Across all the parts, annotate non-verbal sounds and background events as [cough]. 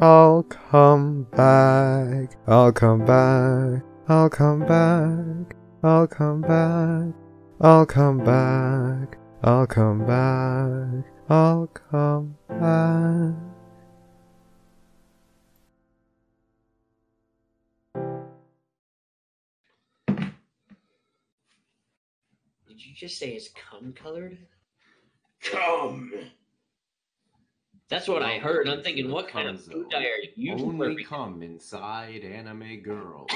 I'll come back. I'll come back. I'll come back. I'll come back. I'll come back. I'll come back. I'll come back. Did you just say it's cum colored? Come. That's what I heard. I'm thinking, what kind of Cum food zone. dye are you Only come inside anime girl. [laughs]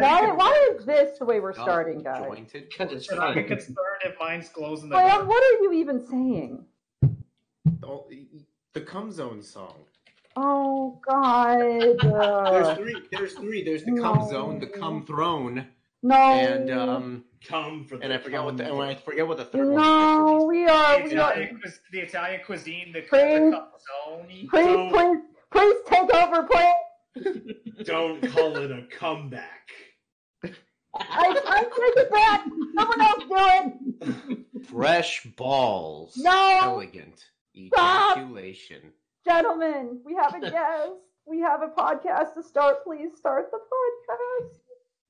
Why, why is this the way we're starting, guys? Jointed. Because it's And I'm fun. concerned if mine's closing the Graham, door. what are you even saying? Oh, the Cum Zone song. Oh God! There's Uh, three. There's three. There's the No. Cum Cum zone, the cum throne, no. and um, Come for the and I forget what the and I forget what the third one. No, was we are. the We are. Italian, cuis- the Italian cuisine, the, Please. the calzone. Please, Don't- please, please take over, please. [laughs] Don't call it a comeback. I, I take it back. Someone else do it. fresh balls. No. Elegant Stop. ejaculation. Gentlemen, we have a guest. We have a podcast to start. Please start the podcast.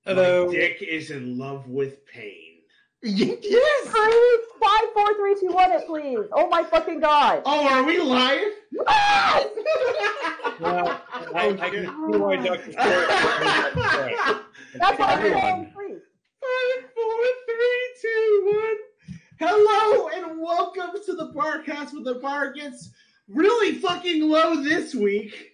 My dick is in love with pain. yes. Please, five, four, three, two, one, it, please. Oh my fucking god. Oh, are we live? Yes! [laughs] Well, I, I can see why Dr. That's what I'm Everyone. saying. Please. Five, four, three, two, one. Hello and welcome to the Barcast with the bar gets really fucking low this week.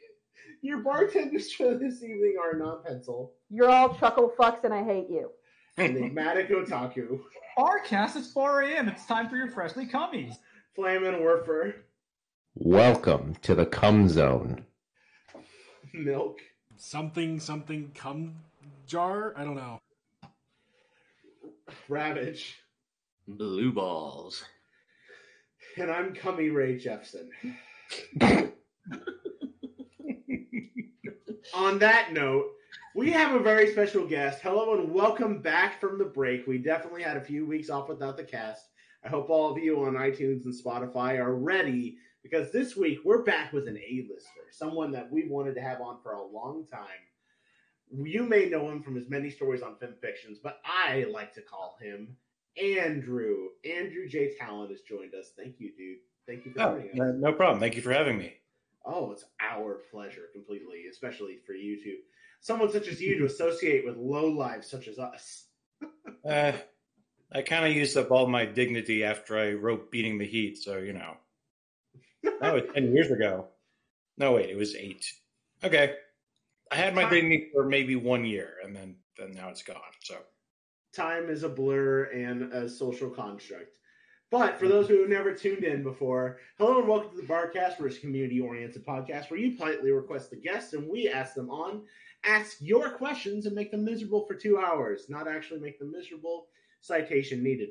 Your bartenders for this evening are non pencil, You're all chuckle fucks and I hate you. enigmatic otaku, Barcast, it's 4 a.m. It's time for your freshly cummies. flamin' Werfer. Welcome to the cum zone. milk, something something cum jar. I don't know. ravage, Blue balls. and I'm Cummy Ray Jeffson. [laughs] On that note, we have a very special guest. Hello and welcome back from the break. We definitely had a few weeks off without the cast. I hope all of you on iTunes and Spotify are ready because this week we're back with an A-lister, someone that we wanted to have on for a long time. You may know him from his many stories on Film Fictions, but I like to call him Andrew. Andrew J. Talon has joined us. Thank you, dude. Thank you for Oh, us. no problem. Thank you for having me. Oh, it's our pleasure completely, especially for you to someone such as you to associate with low lives such as us. [laughs] Uh, I kind of used up all my dignity after I wrote "Beating the Heat," so you know. [laughs] That was ten years ago. No, wait, it was eight. Okay, I had my dignity for maybe one year, and then then now it's gone. So Time is a blur and a social construct. But for those who have never tuned in before, hello and welcome to the Barcast, which is a community-oriented podcast where you politely request the guests and we ask them on, ask your questions and make them miserable for two hours. Not actually make them miserable. Citation needed.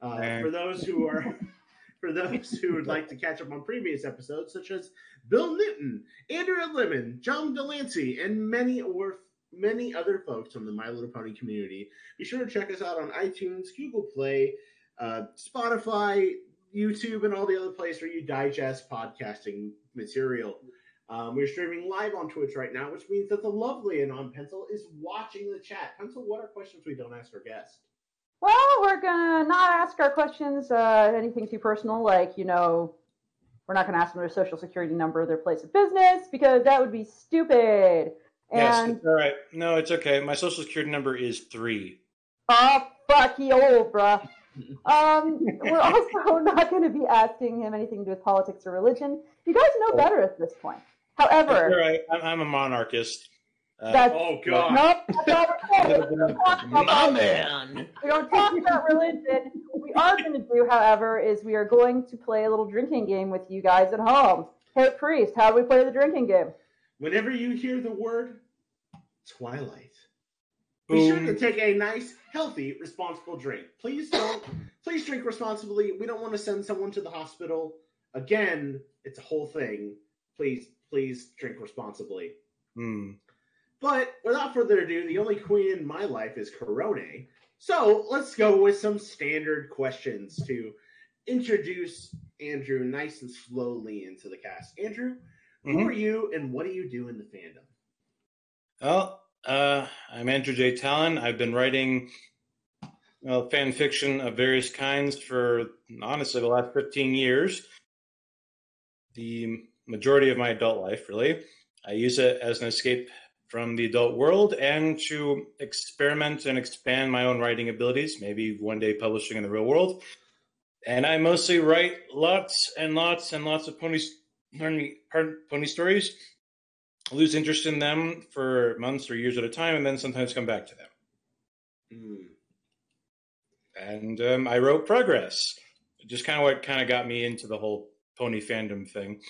Uh, for those who are, [laughs] for those who would like to catch up on previous episodes, such as Bill Newton, Andrea Libman, John de Lancie, and many or many other folks from the My Little Pony community, be sure to check us out on iTunes, Google Play, uh, Spotify, YouTube, and all the other places where you digest podcasting material. Um, we're streaming live on Twitch right now, which means that the lovely and on Pencil is watching the chat. Pencil, what are questions we don't ask our guests? Well, we're gonna not ask our questions uh, anything too personal, like you know, we're not gonna ask them their social security number, their place of business, because that would be stupid. yes, And it's all right. No, it's okay. My social security number is three. oh fuck, you, old, bruh. Um, we're also [laughs] not going to be asking him anything to do with politics or religion. You guys know better at this point. However, right. I'm, I'm a monarchist. Uh, that's Oh, God. nope, that's [laughs] we're saying. We don't talk about My man. We don't talk about religion. What we are going to do, however, is we are going to play a little drinking game with you guys at home. Hey, Priest, how do we play the drinking game? Whenever you hear the word Twilight, be sure to take a nice, healthy, responsible drink. Please don't. please drink responsibly. We don't want to send someone to the hospital. Again, it's a whole thing. Please, please drink responsibly. Hmm. But without further ado, the only queen in my life is Corone. So let's go with some standard questions to introduce Andrew nice and slowly into the cast. Andrew, Who Mhm. are you and what do you do in the fandom? Well, uh, I'm Andrew J. Talon. I've been writing well, fan fiction of various kinds for honestly the last 15 years. The majority of my adult life, really. I use it as an escape from the adult world and to experiment and expand my own writing abilities, maybe one day publishing in the real world. And I mostly write lots and lots and lots of pony, pardon me, pardon, pony stories lose interest in them for months or years at a time, and then sometimes come back to them. Hmm. And um, I wrote Progress, just kind of what kind of got me into the whole pony fandom thing,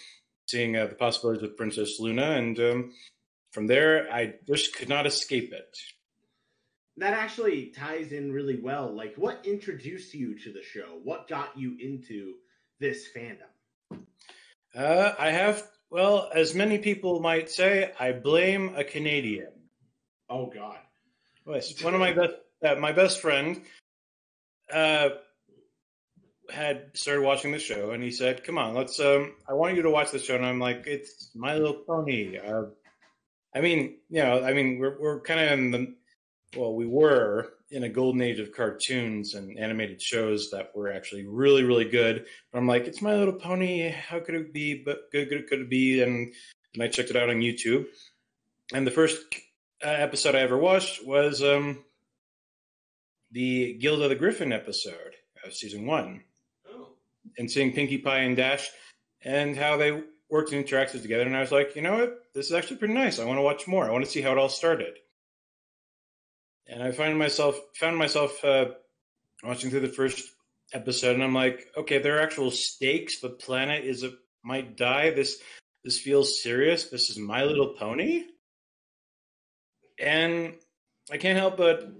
seeing uh, the possibilities with Princess Luna, and um, from there I just could not escape it. That actually ties in really well. Like, what introduced you to the show? What got you into this fandom? Uh, I have, well, as many people might say, I blame a Canadian. Oh God. Yes, one of my best, uh, my best friend, uh, had started watching the show, and he said, "Come on, let's. Um, I want you to watch the show." And I'm like, "It's My Little Pony." Uh, I mean, you know, I mean, we're we're kind of in the, well, we were in a golden age of cartoons and animated shows that were actually really, really good. But I'm like, it's My Little Pony. How could it be? But good, good could it be? And and I checked it out on YouTube, and the first uh, episode I ever watched was um, the Guild of the Griffin episode of season one, Oh. and seeing Pinkie Pie and Dash and how they worked and interacted together. And I was like, you know what? This is actually pretty nice. I want to watch more. I want to see how it all started. And I find myself found myself uh, watching through the first episode, and I'm like, okay, there are actual stakes. The planet is a might die. This this feels serious. This is My Little Pony, and I can't help but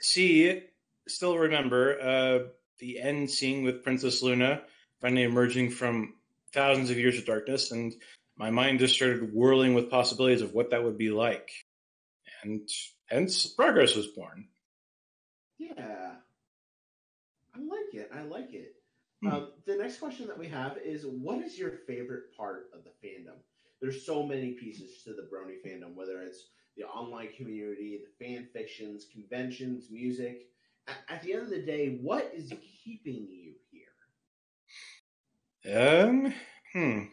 see, still remember uh, the end scene with Princess Luna finally emerging from thousands of years of darkness, and my mind just started whirling with possibilities of what that would be like, and hence progress was born. Yeah. I like it. I like it. Hmm. Um, the next question that we have is what is your favorite part of the fandom? There's so many pieces to the Brony fandom, whether it's the online community, the fan fictions, conventions, music. At, at the end of the day, what is keeping you here? Um, hmm.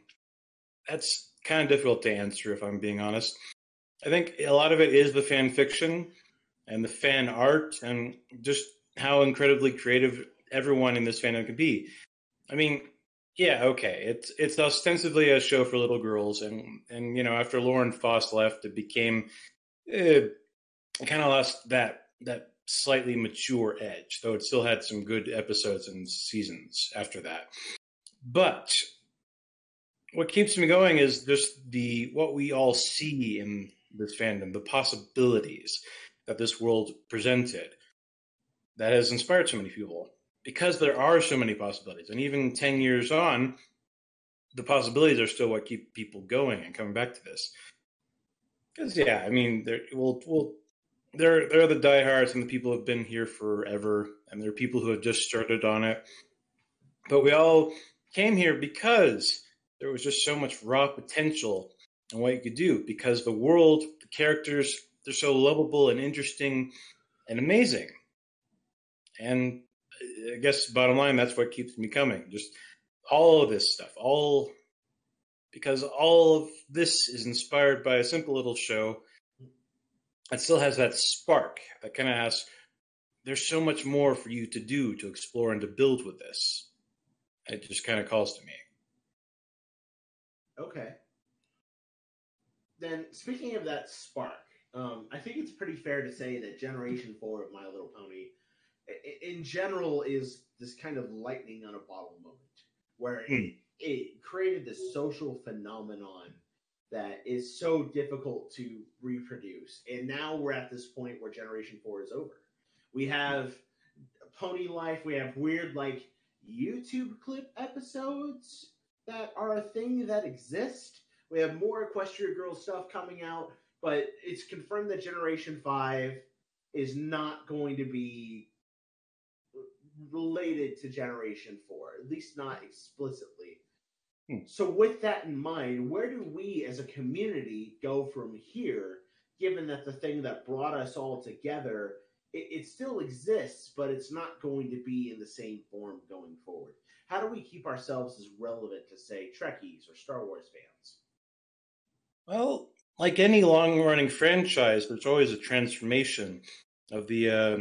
That's kind of difficult to answer if I'm being honest. I think a lot of it is the fan fiction and the fan art and just how incredibly creative everyone in this fandom can be. I mean, yeah, okay, it's it's ostensibly a show for little girls, and and you know after Lauren Faust left, it became eh, it kind of lost that that slightly mature edge, though it still had some good episodes and seasons after that. But what keeps me going is just the what we all see in this fandom, the possibilities that this world presented that has inspired so many people. Because there are so many possibilities, and even ten years on, the possibilities are still what keep people going and coming back to this. Because yeah, I mean, there we'll we'll there there are the diehards and the people who have been here forever, and there are people who have just started on it. But we all came here because there was just so much raw potential in what you could do. Because the world, the characters, they're so lovable and interesting and amazing. And uh, I guess bottom line, that's what keeps me coming. Just all of this stuff, all because all of this is inspired by a simple little show that still has that spark that kind of has. There's so much more for you to do, to explore, and to build with this. It just kind of calls to me. Okay. Then, speaking of that spark, um, I think it's pretty fair to say that Generation 4 of My Little Pony, in general, is this kind of lightning on a bottle moment where Hmm. it, it created this social phenomenon that is so difficult to reproduce. And now we're at this point where Generation 4 is over. We have Pony Life, we have weird, like, YouTube clip episodes that are a thing that exist. We have more Equestria Girls stuff coming out, but it's confirmed that Generation 5 is not going to be related to Generation 4, at least not explicitly. Hmm. So, with that in mind, where do we as a community go from here, given that the thing that brought us all together, it, it still exists, but it's not going to be in the same form going forward? How do we keep ourselves as relevant to, say, Trekkies or Star Wars fans? Well, like any long-running franchise, there's always a transformation of the uh,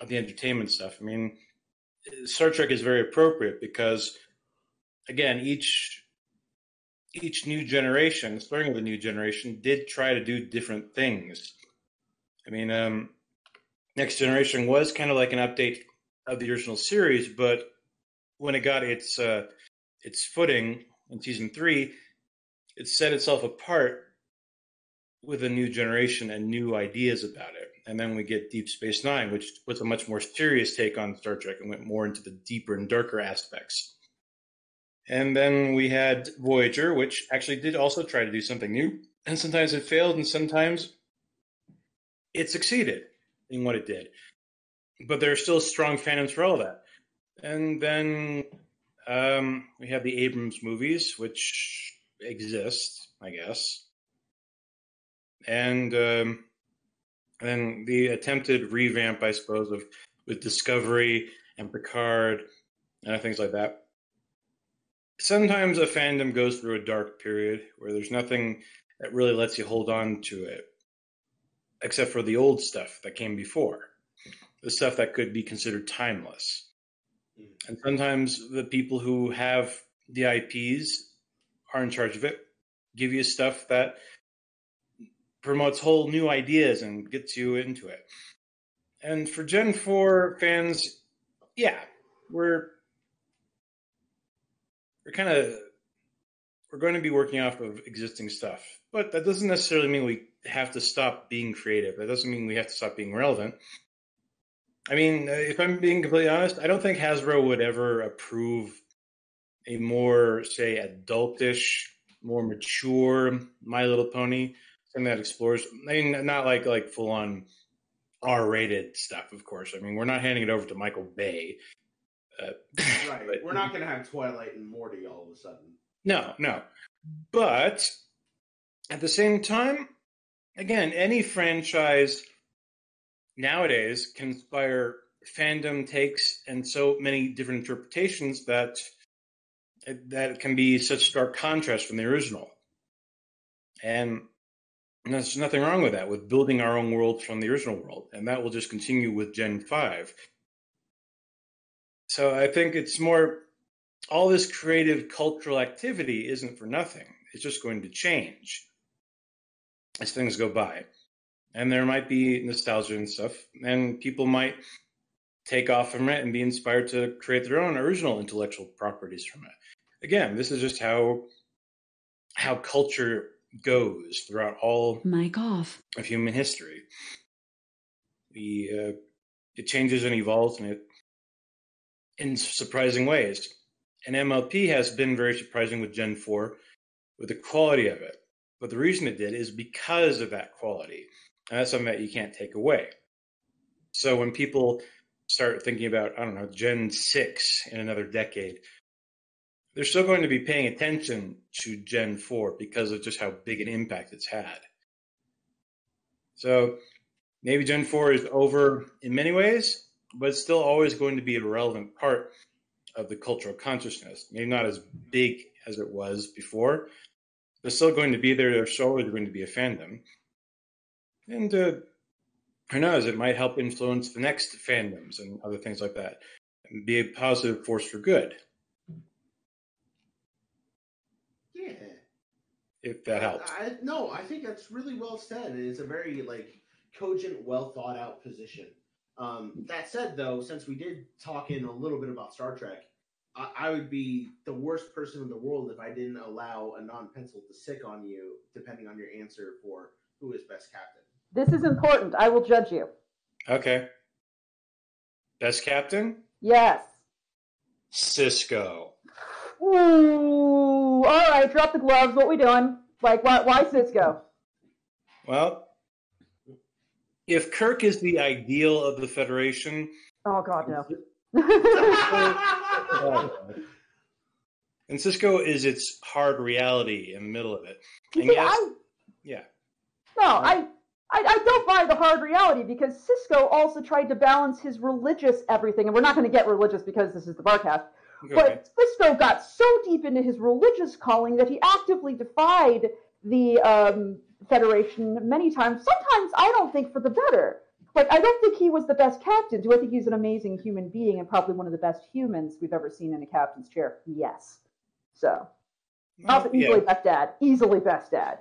of the entertainment stuff. I mean, Star Trek is very appropriate because, again, each each new generation, starting with the new generation, did try to do different things. I mean, um, Next Generation was kind of like an update of the original series, but when it got its uh, its footing in season three, it set itself apart with a new generation and new ideas about it. And then we get Deep Space Nine, which was a much more serious take on Star Trek and went more into the deeper and darker aspects. And then we had Voyager, which actually did also try to do something new. And sometimes it failed, and sometimes it succeeded in what it did. But there are still strong fandoms for all that. And then um, we have the Abrams movies, which exist, I guess. And um, then the attempted revamp, I suppose, of with Discovery and Picard and things like that. Sometimes a fandom goes through a dark period where there's nothing that really lets you hold on to it, except for the old stuff that came before, the stuff that could be considered timeless. And sometimes the people who have the IPs are in charge of it, give you stuff that promotes whole new ideas and gets you into it. And for Gen 4 fans, yeah, we're we're kind of we're going to be working off of existing stuff. But that doesn't necessarily mean we have to stop being creative. That doesn't mean we have to stop being relevant. I mean, if I'm being completely honest, I don't think Hasbro would ever approve a more, say, adultish, more mature My Little Pony, something that explores. I mean, not like like full on R-rated stuff, of course. I mean, we're not handing it over to Michael Bay. Uh, Right. but- We're not going to have Twilight and Morty all of a sudden. No, no. But at the same time, again, any franchise nowadays can inspire fandom takes and so many different interpretations that that can be such stark contrast from the original. And there's nothing wrong with that, with building our own world from the original world. And that will just continue with Gen 5. So I think it's more all this creative cultural activity isn't for nothing. It's just going to change as things go by. And there might be nostalgia and stuff, and people might take off from it and be inspired to create their own original intellectual properties from it. Again, this is just how how culture goes throughout all Mic off. of human history. The uh, it changes and evolves and it in surprising ways. And MLP has been very surprising with Gen 4 with the quality of it. But the reason it did is because of that quality. And that's something that you can't take away. So when people start thinking about, I don't know, Gen 6 in another decade, they're still going to be paying attention to Gen 4 because of just how big an impact it's had. So maybe Gen 4 is over in many ways, but it's still always going to be a relevant part of the cultural consciousness. Maybe not as big as it was before, but still going to be there. There's always going to be a fandom. And uh, who knows, it might help influence the next fandoms and other things like that and be a positive force for good, Yeah. If that helps. I, no, I think that's really well said. and It's a very like cogent, well thought out position. Um, that said, though, since we did talk in a little bit about Star Trek, I, I would be the worst person in the world if I didn't allow a non-pencil to sick on you, depending on your answer for who is best captain. This is important. I will judge you. Okay. Best captain? Yes. Sisko. Ooh. All right. Drop the gloves. What we doing? Like, why? Why Sisko? Well, if Kirk is the ideal of the Federation, Oh God, no. [laughs] and Sisko is its hard reality in the middle of it. And see, yes, I, yeah, no, I, I, I don't buy the hard reality because Sisko also tried to balance his religious everything, and we're not going to get religious because this is the Barcast. But Sisko got so deep into his religious calling that he actively defied the um, Federation many times. Sometimes I don't think for the better. Like I don't think he was the best captain. Do I think he's an amazing human being and probably one of the best humans we've ever seen in a captain's chair? Yes. So yeah. easily best dad. Easily best dad.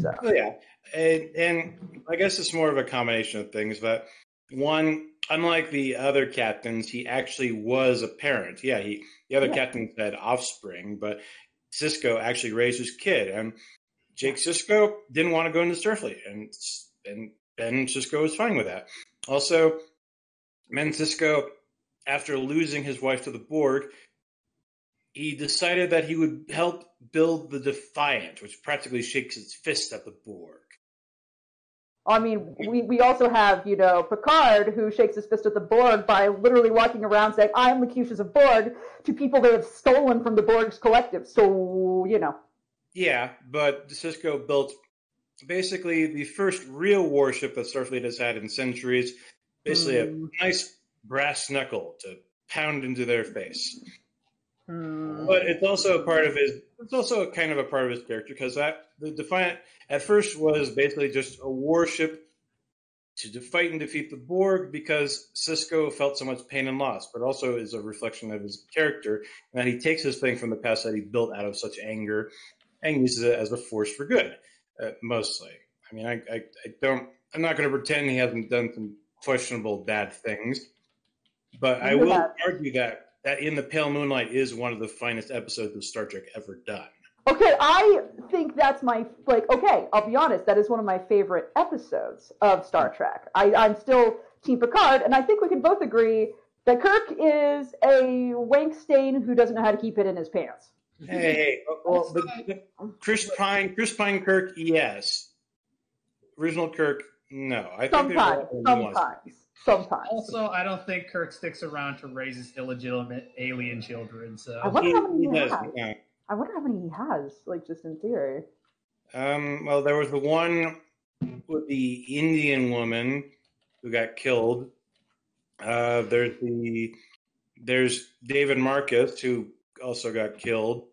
So Oh, yeah, and, and I guess it's more of a combination of things. But one, unlike the other captains, he actually was a parent. Yeah, he the other Yeah. captains had offspring, but Sisko actually raised his kid, and Jake Sisko didn't want to go into Starfleet, and and Ben Sisko was fine with that. Also, Ben Sisko, after losing his wife to the Borg, he decided that he would help build the Defiant, which practically shakes its fist at the Borg. I mean, we, we also have, you know, Picard, who shakes his fist at the Borg by literally walking around saying, I am Locutus of Borg, to people that have stolen from the Borg's collective. So, you know. Yeah, but De Sisko built basically the first real warship that Starfleet has had in centuries. Basically, Hmm. a nice brass knuckle to pound into their face. Hmm. But it's also a part of his. It's also a kind of a part of his character because that the Defiant at first was basically just a warship to fight and defeat the Borg because Sisko felt so much pain and loss, but also is a reflection of his character and that he takes this thing from the past that he built out of such anger and uses it as a force for good, uh, mostly. I mean, I, I, I don't. I'm not going to pretend he hasn't done some questionable bad things, but I will that. argue that that in the Pale Moonlight is one of the finest episodes of Star Trek ever done. Okay, I think that's my, like, okay, I'll be honest, that is one of my favorite episodes of Star Trek. I, I'm still Team Picard, and I think we can both agree that Kirk is a wank stain who doesn't know how to keep it in his pants. Hey, hey, oh, oh, well, but, but Chris Pine, Chris Pine Kirk, yes. Original Kirk, no. I think there's a lot Sometimes, of nuance. sometimes, sometimes. Also, I don't think Kirk sticks around to raise his illegitimate alien children. So I wonder He, how many he he does, has. yeah. I wonder how many he has, like, just in theory. Um, well, there was the one with the Indian woman who got killed. Uh, there's the there's David Marcus who also got killed.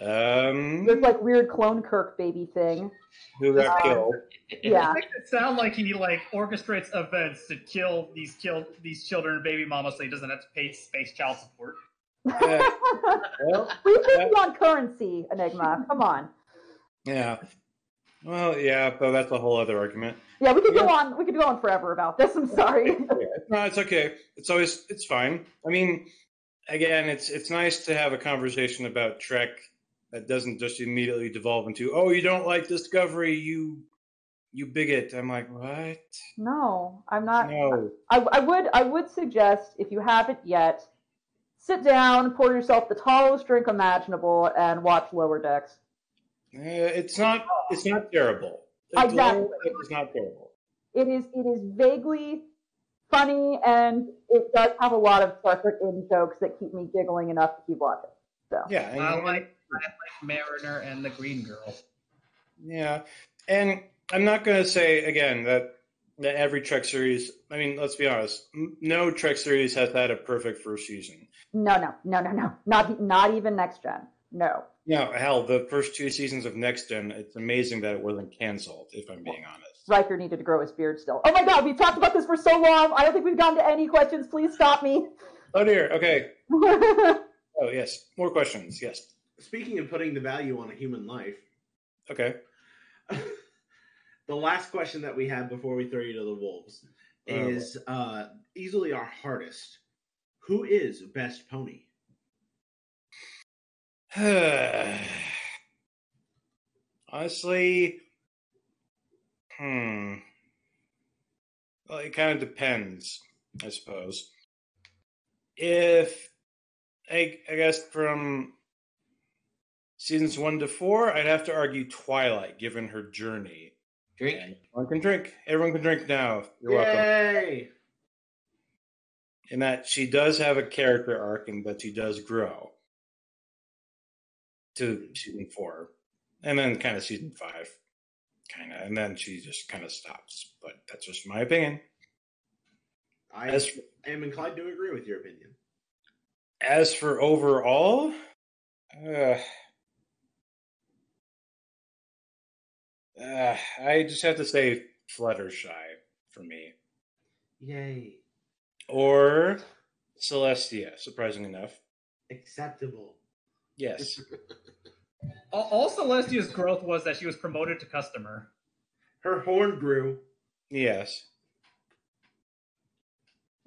Um, This, like, weird clone Kirk baby thing. Who got Um, killed? Yeah. It makes it sound like he like orchestrates events to kill these kill these children and baby mamas, so he doesn't have to pay space child support. Yeah. Well, [laughs] we should that- be on currency, Enigma. Come on. yeah. Well, yeah, but that's a whole other argument. Yeah, we could go on. We could go on forever about this. I'm sorry. [laughs] Yeah, no, it's okay. It's always it's fine. I mean, again, it's it's nice to have a conversation about Trek that doesn't just immediately devolve into oh, you don't like Discovery, you you bigot. I'm like, what? No, I'm not. No. I, I would. I would suggest if you haven't yet, sit down, pour yourself the tallest drink imaginable, and watch Lower Decks. Uh, it's not it's not terrible. Exactly. It's not terrible. It is. It is vaguely funny, and it does have a lot of Star Trek in jokes that keep me giggling enough to keep watching. So Yeah, and, I like I like Mariner and the Green Girl. yeah, and I'm not going to say again that that every Trek series. I mean, let's be honest. No Trek series has had a perfect first season. no, no, no, no, no. Not not even next gen. No. No, hell, the first two seasons of Next Gen, it's amazing that it wasn't canceled, if I'm being honest. Riker needed to grow his beard still. Oh my god, we've talked about this for so long. I don't think we've gotten to any questions. Please stop me. Oh dear, okay. [laughs] Oh, yes. More questions, yes. Speaking of putting the value on a human life, Okay. [laughs] the last question that we have before we throw you to the wolves Oh, is uh, easily our hardest. Who is best pony? [sighs] Honestly, hmm. Well, it kind of depends, I suppose. If, I, I guess from seasons one to four, I'd have to argue Twilight, given her journey. Drink. And everyone can drink. Everyone can drink now. You're welcome. Yay! In that she does have a character arc and that she does grow. to season four, and then kind of season five, kind of, and then she just kind of stops. But that's just my opinion. I As am inclined to agree with your opinion. as for overall, uh, uh, I just have to say Fluttershy for me, Yay. or Celestia. Surprising enough, Acceptable. yes. [laughs] All, all Celestia's growth was that she was promoted to customer. Her horn grew. Yes.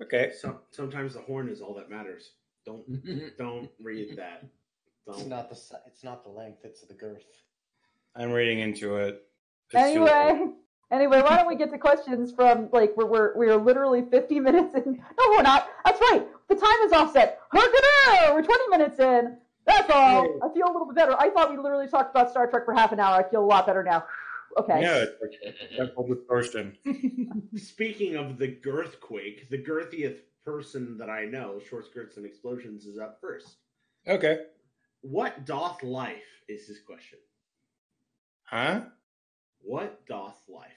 Okay. Some, sometimes the horn is all that matters. Don't [laughs] don't read that. It's Don't. not the si- it's not the length, it's the girth. I'm reading into it. It's too late. Anyway, [laughs] anyway, why don't we get to questions from like we're we're we're literally 50 [laughs] minutes in. No, we're not. That's right. The time is offset. Hurrah! We're 20 minutes in. That's all. I feel a little bit better. I thought we literally talked about Star Trek for half an hour. I feel a lot better now. [sighs] Okay. Yeah, it's like temple. [laughs] Speaking of the girthquake, the girthiest person that I know, short skirts and explosions, is up first. Okay. What doth life is his question. Huh? What doth life?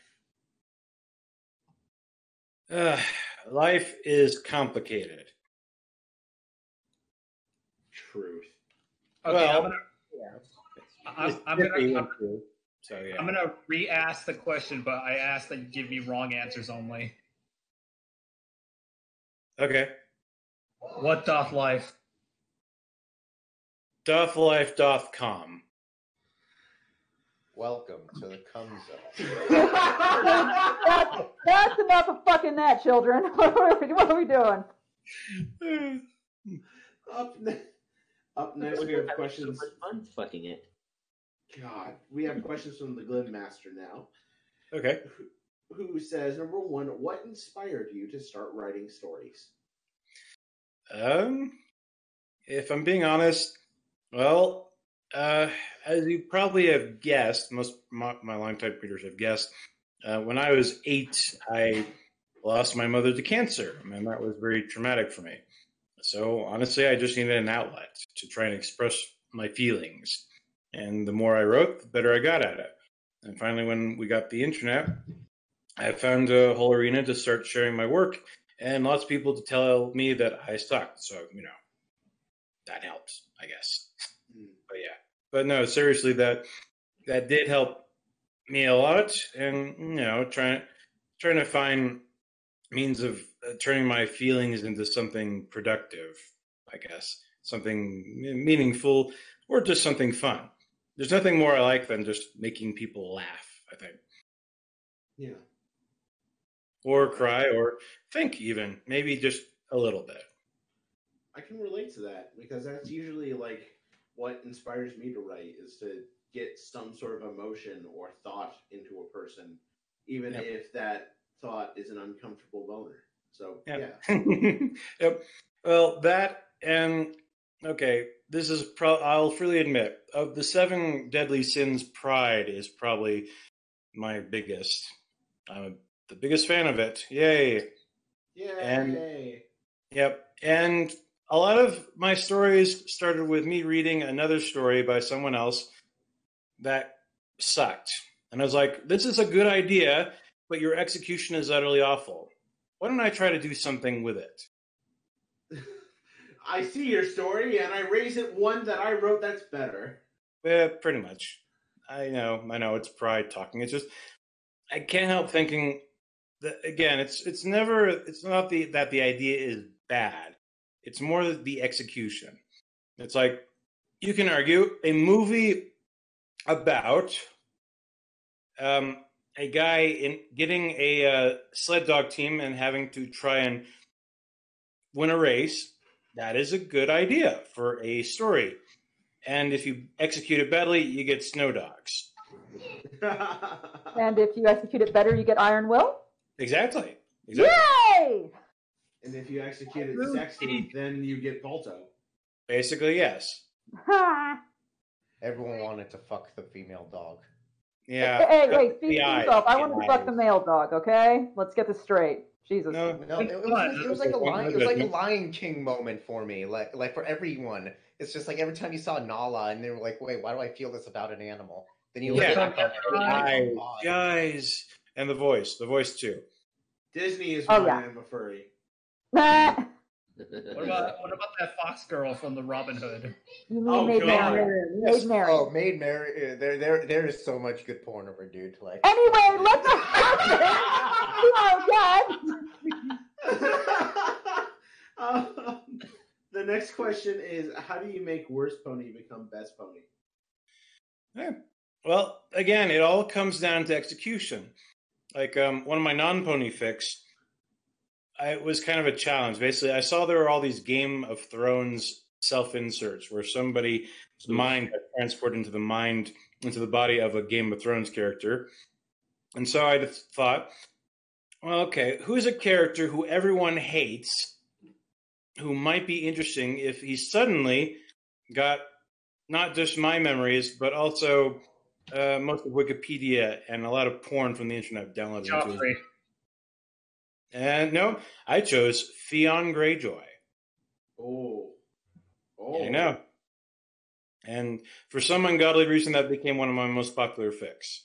Uh, life is complicated. Truth. Okay, Well, I'm gonna, I'm, I'm gonna, I'm. So yeah. I'm gonna re-ask the question, but I ask that you give me wrong answers only. Okay. What doth life? Doth life doth com. Welcome to the cum zone. [laughs] that's, that's enough of fucking that, children. [laughs] what, are we, what are we doing? Up, ne- up next, we have questions. So fun fucking it. God, we have questions from the Glen Master now, Okay. who says number one, what inspired you to start writing stories? Um, if I'm being honest, well, uh, as you probably have guessed, most my, my longtime readers have guessed. Uh, when I was eight, I lost my mother to cancer, and that was very traumatic for me. So honestly, I just needed an outlet to try and express my feelings. And the more I wrote, the better I got at it. And finally, when we got the internet, I found a whole arena to start sharing my work and lots of people to tell me that I sucked. So, you know, that helps, I guess. Hmm. But yeah, but no, seriously, that that did help me a lot, and you know, trying trying to find means of uh, turning my feelings into something productive. I guess something meaningful or just something fun. There's nothing more I like than just making people laugh. I think, Yeah. or cry, or think, even maybe just a little bit. I can relate to that because that's usually like what inspires me to write is to get some sort of emotion or thought into a person, even Yep. if that thought is an uncomfortable boner. So Yeah. yeah, [laughs] yep. Well, that and okay, this is pro. I'll freely admit of the seven deadly sins, pride is probably my biggest. I'm the biggest fan of it. Yay! yeah, And- Yep. And a lot of my stories started with me reading another story by someone else that sucked. And I was like, this is a good idea, but your execution is utterly awful. Why don't I try to do something with it? [laughs] I see your story and I raise it one that I wrote that's better. Yeah, pretty much. I know, I know it's pride talking. It's just I can't help thinking that again, it's it's never it's not the that the idea is bad. It's more the execution. It's like you can argue a movie about um, a guy in getting a uh, sled dog team and having to try and win a race. That is a good idea for a story. And if you execute it badly, you get snow dogs. [laughs] And if you execute it better, you get Iron Will. Exactly. Exactly. Yay! And if you execute it sexy, then you get Balto. Basically, yes. [laughs] Everyone wanted to fuck the female dog. Yeah. Hey, hey, hey, speak for yourself. I the wanted to fuck the male dog, okay? Let's get this straight. Jesus. No, No, it, it was, it was like a lion. It was like a Lion King moment for me. Like, like for everyone, it's just like every time you saw Nala, and they were like, "Wait, why do I feel this about an animal?" Then you Yeah. back on it, Guys, oh, guys, and the voice, the voice too. Disney is Oh, why yeah. I'm a furry. Nah. What about what about that fox girl from the Robin Hood? You mean Oh, Maid God. Marian. Maid Marian. Oh, Maid Mary. There, there, there is so much good porn over, dude. Like, Anyway, let's [laughs] Oh, God. [laughs] um, the next question is how do you make worst pony become best pony? Yeah. Well, again, it all comes down to execution. Like um, one of my non-pony fix, I, it was kind of a challenge. Basically, I saw there were all these Game of Thrones self-inserts where somebody's mind got transported into the mind into the body of a Game of Thrones character, and so I thought, well, okay, who's a character who everyone hates, who might be interesting if he suddenly got not just my memories, but also uh, most of Wikipedia and a lot of porn from the internet downloaded. into Joffrey. And no, I chose Theon Greyjoy. Oh. Oh. I know. And for some ungodly reason, that became one of my most popular fics.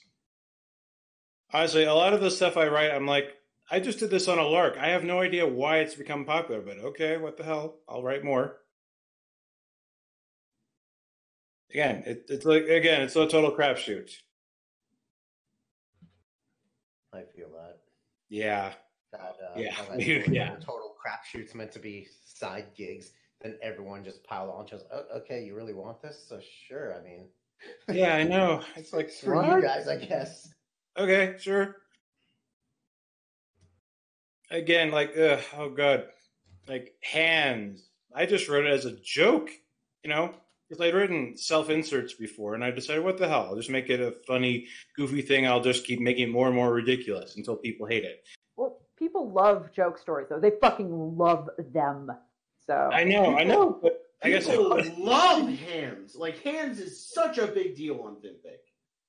Honestly, a lot of the stuff I write, I'm like, I just did this on a lark. I have no idea why it's become popular, but okay, what the hell? I'll write more. Again, it, it's like again, it's a total crapshoot. I feel that. Yeah, That, uh, Yeah, that [laughs] yeah. total- crapshoot's meant to be side gigs. Then everyone just pile on. Just oh, okay, you really want this? So sure. I mean, yeah, I know. [laughs] It's like for what? you guys, I guess. Okay, sure. Again, like, ugh, oh god, like hands. I just wrote it as a joke, you know, because I'd written self inserts before, and I decided, what the hell? I'll just make it a funny, goofy thing. I'll just keep making it more and more ridiculous until people hate it. Well, people love joke stories, though. They fucking love them. So I know, I know, but I guess People I, love hands. Like hands is such a big deal on FimFic.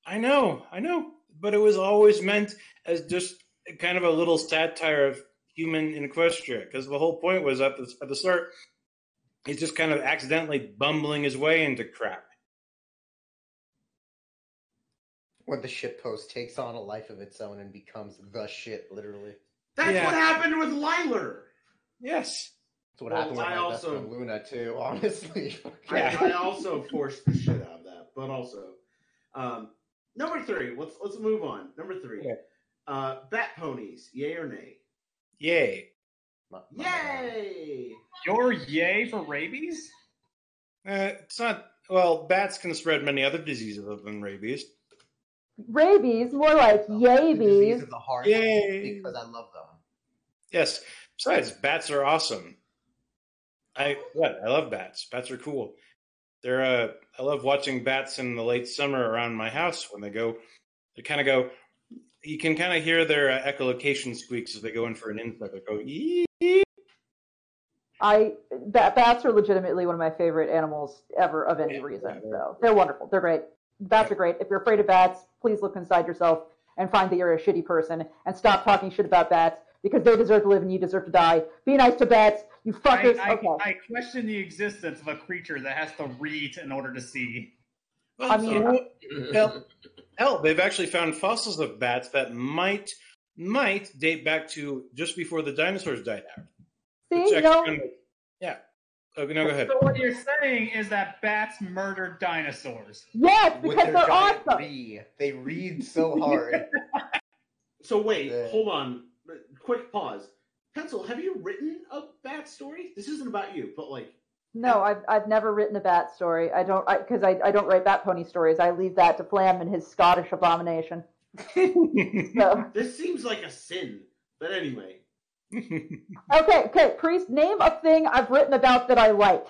I know, I know, but it was always meant as just kind of a little satire of human in Equestria, because the whole point was at the at the start, he's just kind of accidentally bumbling his way into crap. When the shit post takes on a life of its own and becomes the shit, literally. That's Yeah. what happened with Liler. Yes. That's what Well, happened with I also- best Luna too. Honestly, [laughs] Yeah. I, I also forced the shit out of that, but also um, number three. Let's let's move on. Number three. Okay. Uh, bat ponies, yay or nay? Yay. My- my bad. Yay! Your yay for rabies? Uh, it's not. Well, bats can spread many other diseases other than rabies. rabies, more like The disease yabies. of the heart. Yay. Because I love them. Yes. Besides, bats are awesome. I what? I love bats. Bats are cool. They're uh I love watching bats in the late summer around my house when they go they kind of go you can kind of hear their uh, echolocation squeaks as they go in for an insect. They go ee. I ba- bats are legitimately one of my favorite animals ever of any Yeah, reason. yeah, they're- So they're wonderful. They're great. Bats are great. If you're afraid of bats, please look inside yourself and find that you're a shitty person and stop talking shit about bats because they deserve to live and you deserve to die. Be nice to bats, you fuckers. I, okay. I question the existence of a creature that has to read in order to see. Well, I mean, you know, hell, hell, they've actually found fossils of bats that might might date back to just before the dinosaurs died out. See, Which you know, kind of- yeah. Okay, no, go ahead. So what you're saying is that bats murdered dinosaurs. yes, With because their they're awesome. re, they read so hard. [laughs] So wait, Yeah. hold on. Quick pause. Pencil, have you written a bat story? This isn't about you, but like, No, I've I've never written a bat story. I don't because I, I, don't write bat pony stories. I leave that to Flam and his Scottish abomination. [laughs] So this seems like a sin. But anyway, [laughs] okay, okay, priest, name a thing I've written about that I like.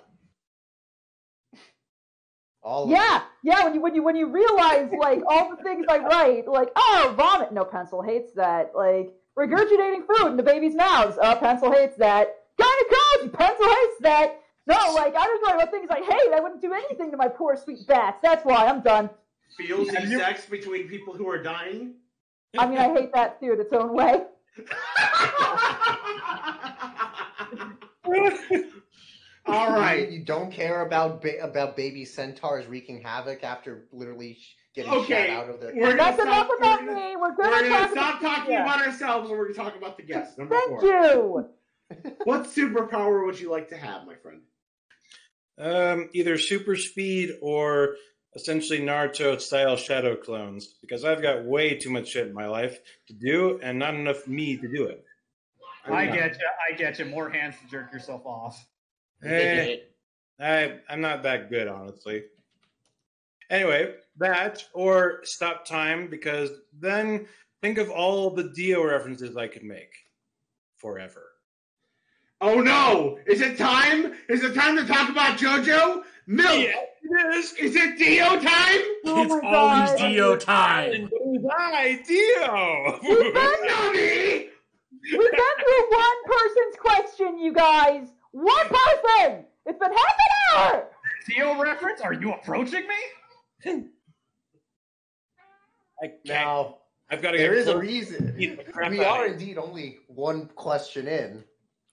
All of Yeah, yeah. When you when you when you realize like all the things I write, like oh vomit, no pencil hates that. Like regurgitating food in the baby's mouths, uh, pencil hates that. Gynecology, pencil hates that. No, like I just write about things like, hate. I wouldn't do anything to my poor sweet bats. That's why I'm done. Feels Have you- sex between people who are dying. I mean, I hate that too in its own way. [laughs] All right. You don't care about ba- about baby centaurs wreaking havoc after literally sh- getting Okay, shot out of their. we're gonna That's enough stop- about we're gonna- me. We're We're gonna gonna stop talking yeah. about ourselves and we're gonna talk about the guests. Number Thank four. you. [laughs] What superpower would you like to have, my friend? Um, either super speed or essentially Naruto style shadow clones, because I've got way too much shit in my life to do and not enough me to do it. I get you. I get you. More hands to jerk yourself off. Eh, [laughs] I I'm not that good, honestly. Anyway, that or stop time because then think of all the Dio references I could make forever. Oh no! Is it time? Is it time to talk about JoJo? Milk! it is. Is it Dio time? Oh it's my always God. Dio time. Hi, Dio. We've been, Nani! we've been through one person's question, you guys. One person. It's been half an hour. Dio reference? Are you approaching me? [laughs] I. Now I've got to there get is a reason. Eat the crap We are it. indeed only one question in.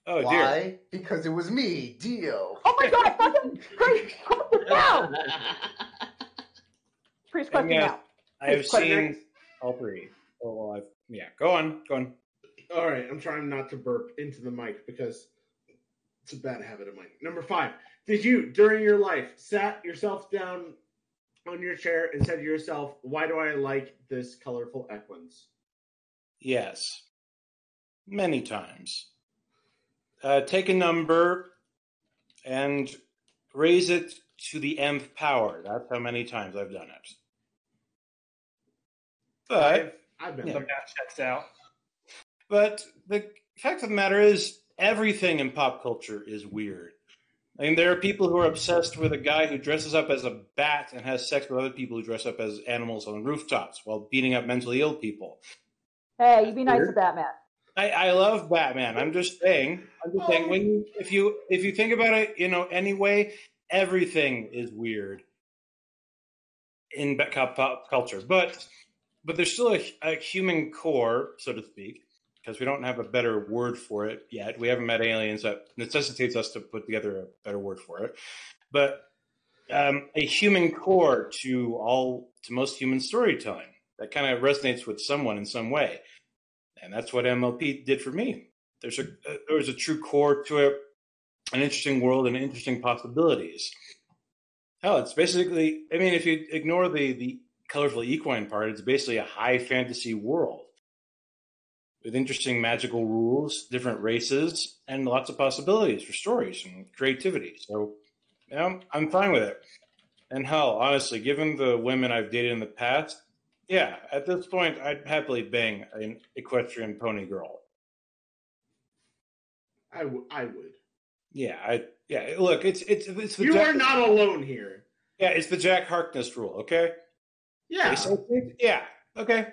Oh dear. Why? Because it was me, Dio. Oh my God. Fucking Priest, question now. Priest, question yes, now. I have seen all three. Oh, well, I've, yeah. Go on. Go on. All right, I'm trying not to burp into the mic because it's a bad habit of mine. Number five, did you, during your life, sat yourself down on your chair and said to yourself, why do I like this colorful equines? Yes. Many times. Uh, take a number and raise it to the nth power. That's how many times I've done it. But I've been The Yeah. there. math checks out. but the fact of the matter is everything in pop culture is weird. I mean, there are people who are obsessed with a guy who dresses up as a bat and has sex with other people who dress up as animals on rooftops while beating up mentally ill people. Hey, you be nice Weird. to Batman. I, I love Batman. I'm just saying. I'm just saying. When you, if you if you think about it, you know, anyway, everything is weird in ba- pop, pop culture, but but there's still a, a human core, so to speak, because we don't have a better word for it yet. We haven't met aliens that necessitates us to put together a better word for it, but um, a human core to all to most human storytelling that kind of resonates with someone in some way and that's what MLP did for me. There's a uh, there was a true core to it, an interesting world, and interesting possibilities. Hell, it's basically. I mean, if you ignore the the colorful equine part, it's basically a high fantasy world with interesting magical rules, different races, and lots of possibilities for stories and creativity. So, you know, I'm fine with it. And hell, honestly, given the women I've dated in the past, yeah, at this point, I'd happily bang an equestrian pony girl. I, w- I would. Yeah, I yeah. Look, it's it's it's the You Jack, are not alone here. yeah, it's the Jack Harkness rule. Okay. Yeah. They say things- Yeah. Okay.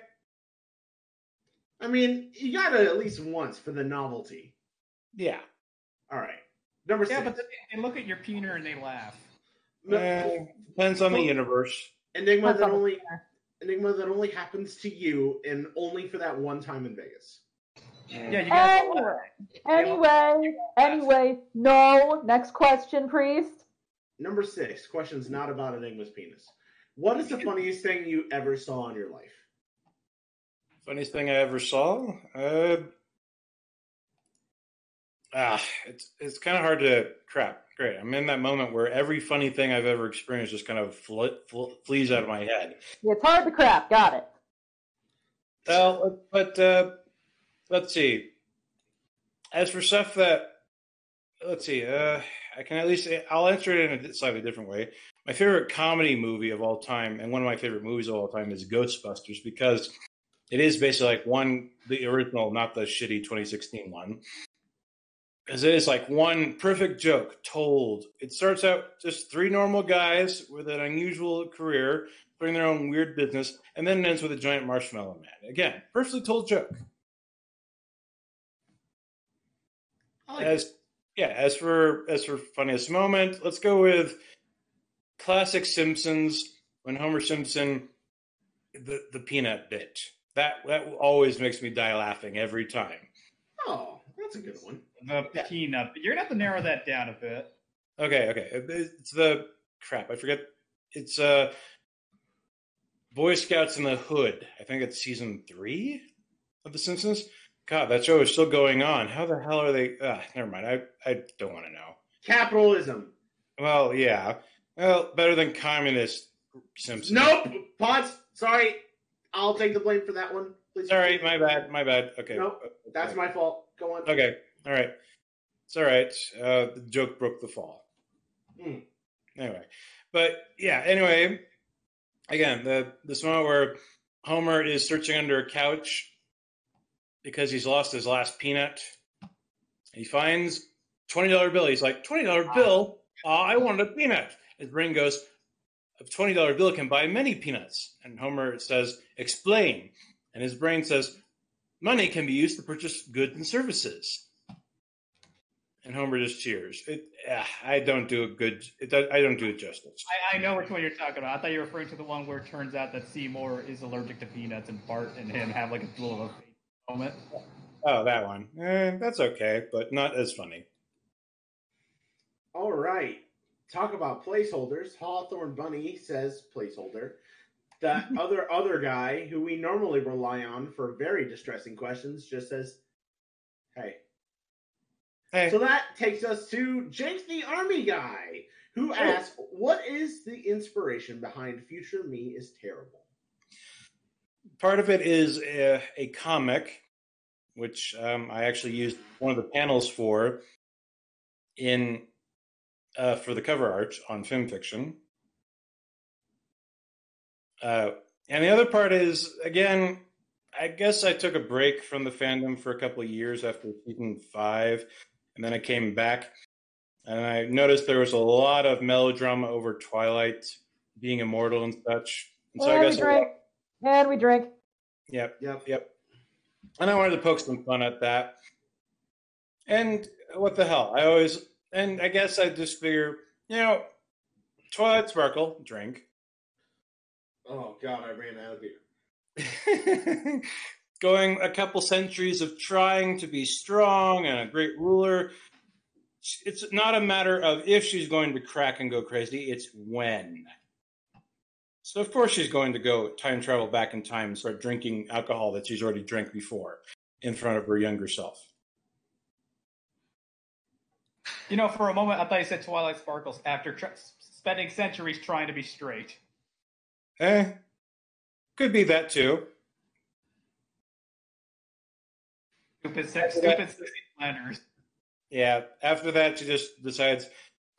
I mean, you got to at least once for the novelty. Yeah. All right. Number Yeah, six. but they look at your peener and they laugh. No- Uh, depends on the universe. Enigma that only. Enigma that only happens to you and only for that one time in Vegas. Yeah, you guys. Anyway, anyway, anyway. No. Next question, Priest. Number six, questions not about Enigma's penis. What is the funniest thing you ever saw in your life? Funniest thing I ever saw. Uh, ah, it's it's kind of hard to crap. Great. I'm in that moment where every funny thing I've ever experienced just kind of fl- fl- flees out of my head. It's hard to crap. Got it. Well, but uh, let's see. As for stuff that, let's see, uh, I can at least I'll answer it in a slightly different way. My favorite comedy movie of all time, and one of my favorite movies of all time, is Ghostbusters because it is basically like one the original, not the shitty 2016 one. Because it is like one perfect joke told. It starts out just three normal guys with an unusual career doing their own weird business, and then ends with a giant marshmallow man. Again, perfectly told joke. Like As yeah, as for as for funniest moment, let's go with classic Simpsons when Homer Simpson the the peanut bit. That that always makes me die laughing every time. Oh, that's a good one. The peanut. But you're gonna have to narrow that down a bit. Okay, okay. It's the crap. I forget. It's uh Boy Scouts in the Hood. I think it's season three of The Simpsons. God, that show is still going on. How the hell are they? Ah, never mind. I I don't want to know. Capitalism. Well, yeah. Well, better than communist Simpsons. Nope. Pots. Sorry. I'll take the blame for that one. Please. Sorry, my bad. My bad. Okay. Nope. That's my fault. Go on. Okay. All right. It's all right. Uh, the joke broke the fall. Hmm. Anyway, but yeah. Anyway, again, the this moment where Homer is searching under a couch because he's lost his last peanut. He finds twenty dollar bill. He's like twenty dollar bill. Uh, I wanted a peanut. His brain goes, a twenty dollar bill can buy many peanuts. And Homer says, explain. And his brain says, money can be used to purchase goods and services. And Homer just cheers. It, ah, I don't do a good. It, I don't do it justice. I, I know which one you're talking about. I thought you were referring to the one where it turns out that Seymour is allergic to peanuts and Bart and him have like a little of a moment. Oh, that one. Eh, that's okay, but not as funny. All right. Talk about placeholders. Hawthorne Bunny says placeholder. That [laughs] other other guy who we normally rely on for very distressing questions just says, "Hey." Hey. So that takes us to Jake the Army guy, who asks, "What is the inspiration behind Future Me is Terrible?" Part of it is a, a comic, which um, I actually used one of the panels for in uh, for the cover art on FimFiction. Uh, and the other part is, again, I guess I took a break from the fandom for a couple of years after season five, and then I came back, and I noticed there was a lot of melodrama over Twilight being immortal and such. And so I guess we drink. And we drink. Yep, Yep. yep. And I wanted to poke some fun at that. And what the hell? I always, and I guess I just figure, you know, Twilight Sparkle, drink. Oh God, I ran out of beer. [laughs] Going a couple centuries of trying to be strong and a great ruler. It's not a matter of if she's going to crack and go crazy, it's when. So of course she's going to go time travel back in time and start drinking alcohol that she's already drank before in front of her younger self. You know, for a moment, I thought you said Twilight Sparkles after tr- spending centuries trying to be straight. Eh, could be that too. Stupid, sex, stupid planners. Yeah. After that, she just decides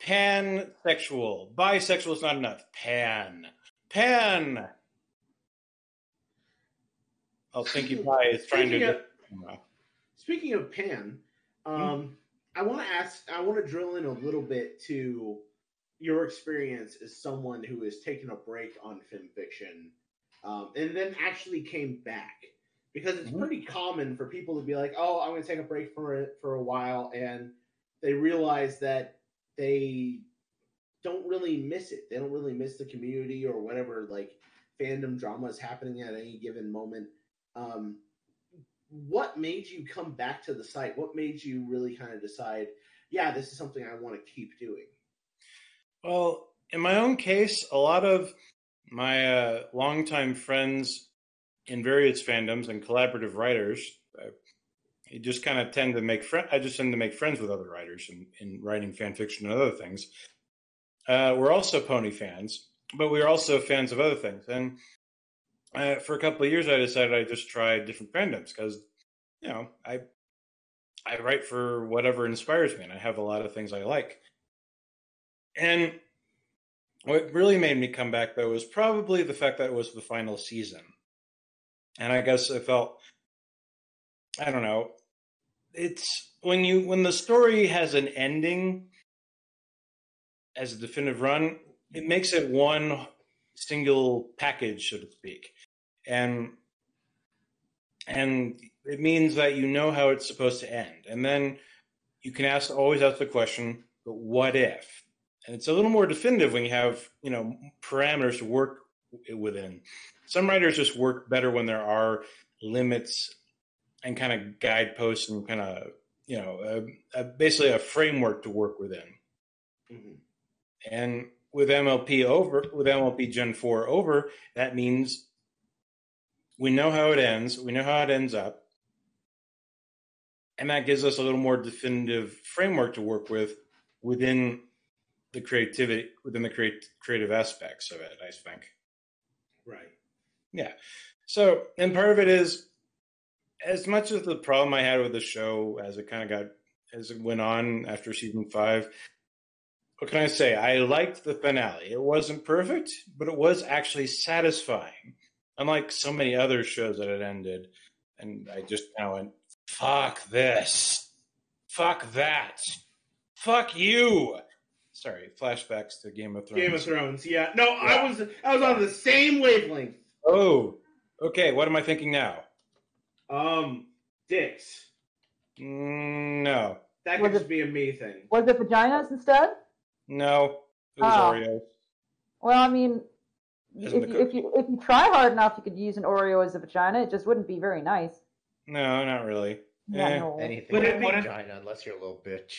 pansexual. Bisexual is not enough. Pan. Pan. Oh, Stinky Pie is trying Speaking to. of- Speaking of Pan, um, I want to ask. I want to drill in a little bit to your experience as someone who has taken a break on FimFiction, um, and then actually came back because it's Mhm. pretty common for people to be like, "Oh, I'm going to take a break for it for a while," and they realize that they don't really miss it. They don't really miss the community or whatever like fandom drama is happening at any given moment. Um, what made you come back to the site? What made you really kind of decide, yeah, this is something I want to keep doing? Well, in my own case, a lot of my uh, longtime friends in various fandoms and collaborative writers, I just kind of tend to make friends. I just tend to make friends with other writers in, in writing fan fiction and other things. Uh, we're also pony fans, but we're also fans of other things. And uh, for a couple of years, I decided I just tried different fandoms because, you know, I I write for whatever inspires me, and I have a lot of things I like. And what really made me come back though was probably the fact that it was the final season. And I guess I felt I don't know. It's when you when the story has an ending as a definitive run, it makes it one single package, so to speak. And and it means that you know how it's supposed to end. And then you can ask always ask the question, but what if? and it's a little more definitive when you have you know parameters to work within. Some writers just work better when there are limits and kind of guideposts and kind of you know a, a, basically a framework to work within. Mhm. And with MLP over, with MLP Gen 4 over, that means we know how it ends, we know how it ends up. And that gives us a little more definitive framework to work with within the creativity, within the create, creative aspects of it, I think. Right. Yeah. So, and part of it is as much as the problem I had with the show as it kind of got, as it went on after season five, what can I say? I liked the finale. It wasn't perfect, but it was actually satisfying. Unlike so many other shows that had ended, and I just kind of went, "Fuck this, fuck that, fuck you." Sorry, flashbacks to Game of Thrones. Game of Thrones. Yeah. No, I was I was on the same wavelength. Oh, okay. What am I thinking now? Um, dicks. Mm, no, That Was could it- just be a me thing. Was it vaginas instead? No. It was Oh. Oreo. Well, I mean, if you, if you if you try hard enough, you could use an Oreo as a vagina. It just wouldn't be very nice. No, not really. Yeah, Eh. no. Anything But but it- a it- vagina, unless you're a little bitch.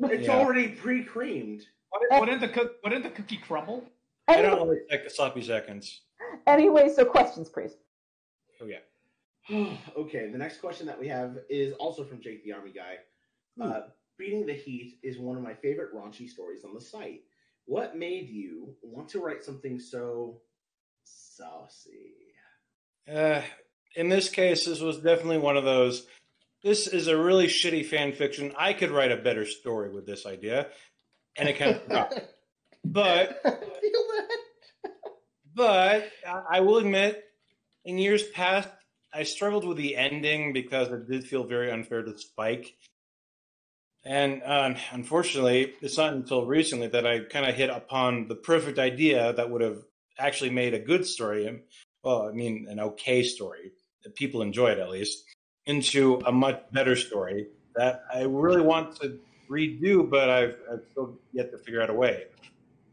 It's Yeah. already pre-creamed. Wouldn't, wouldn't the cook, wouldn't the cookie crumble? I Anyway, don't like sec- sloppy seconds. anyway, so questions, please. Oh yeah. [sighs] okay, the next question that we have is also from Jake the Army Guy. Uh, Beating the Heat is one of my favorite raunchy stories on the site. What made you want to write something so saucy? Uh, in this case, this was definitely one of those. This is a really shitty fan fiction. I could write a better story with this idea, and it kind of. [laughs] but I feel that. but I will admit, in years past, I struggled with the ending because it did feel very unfair to Spike. And um, unfortunately, it's not until recently that I kind of hit upon the perfect idea that would have actually made a good story. Well, I mean, an okay story that people enjoy it at least, into a much better story that I really want to redo, but I've, I've still yet to figure out a way.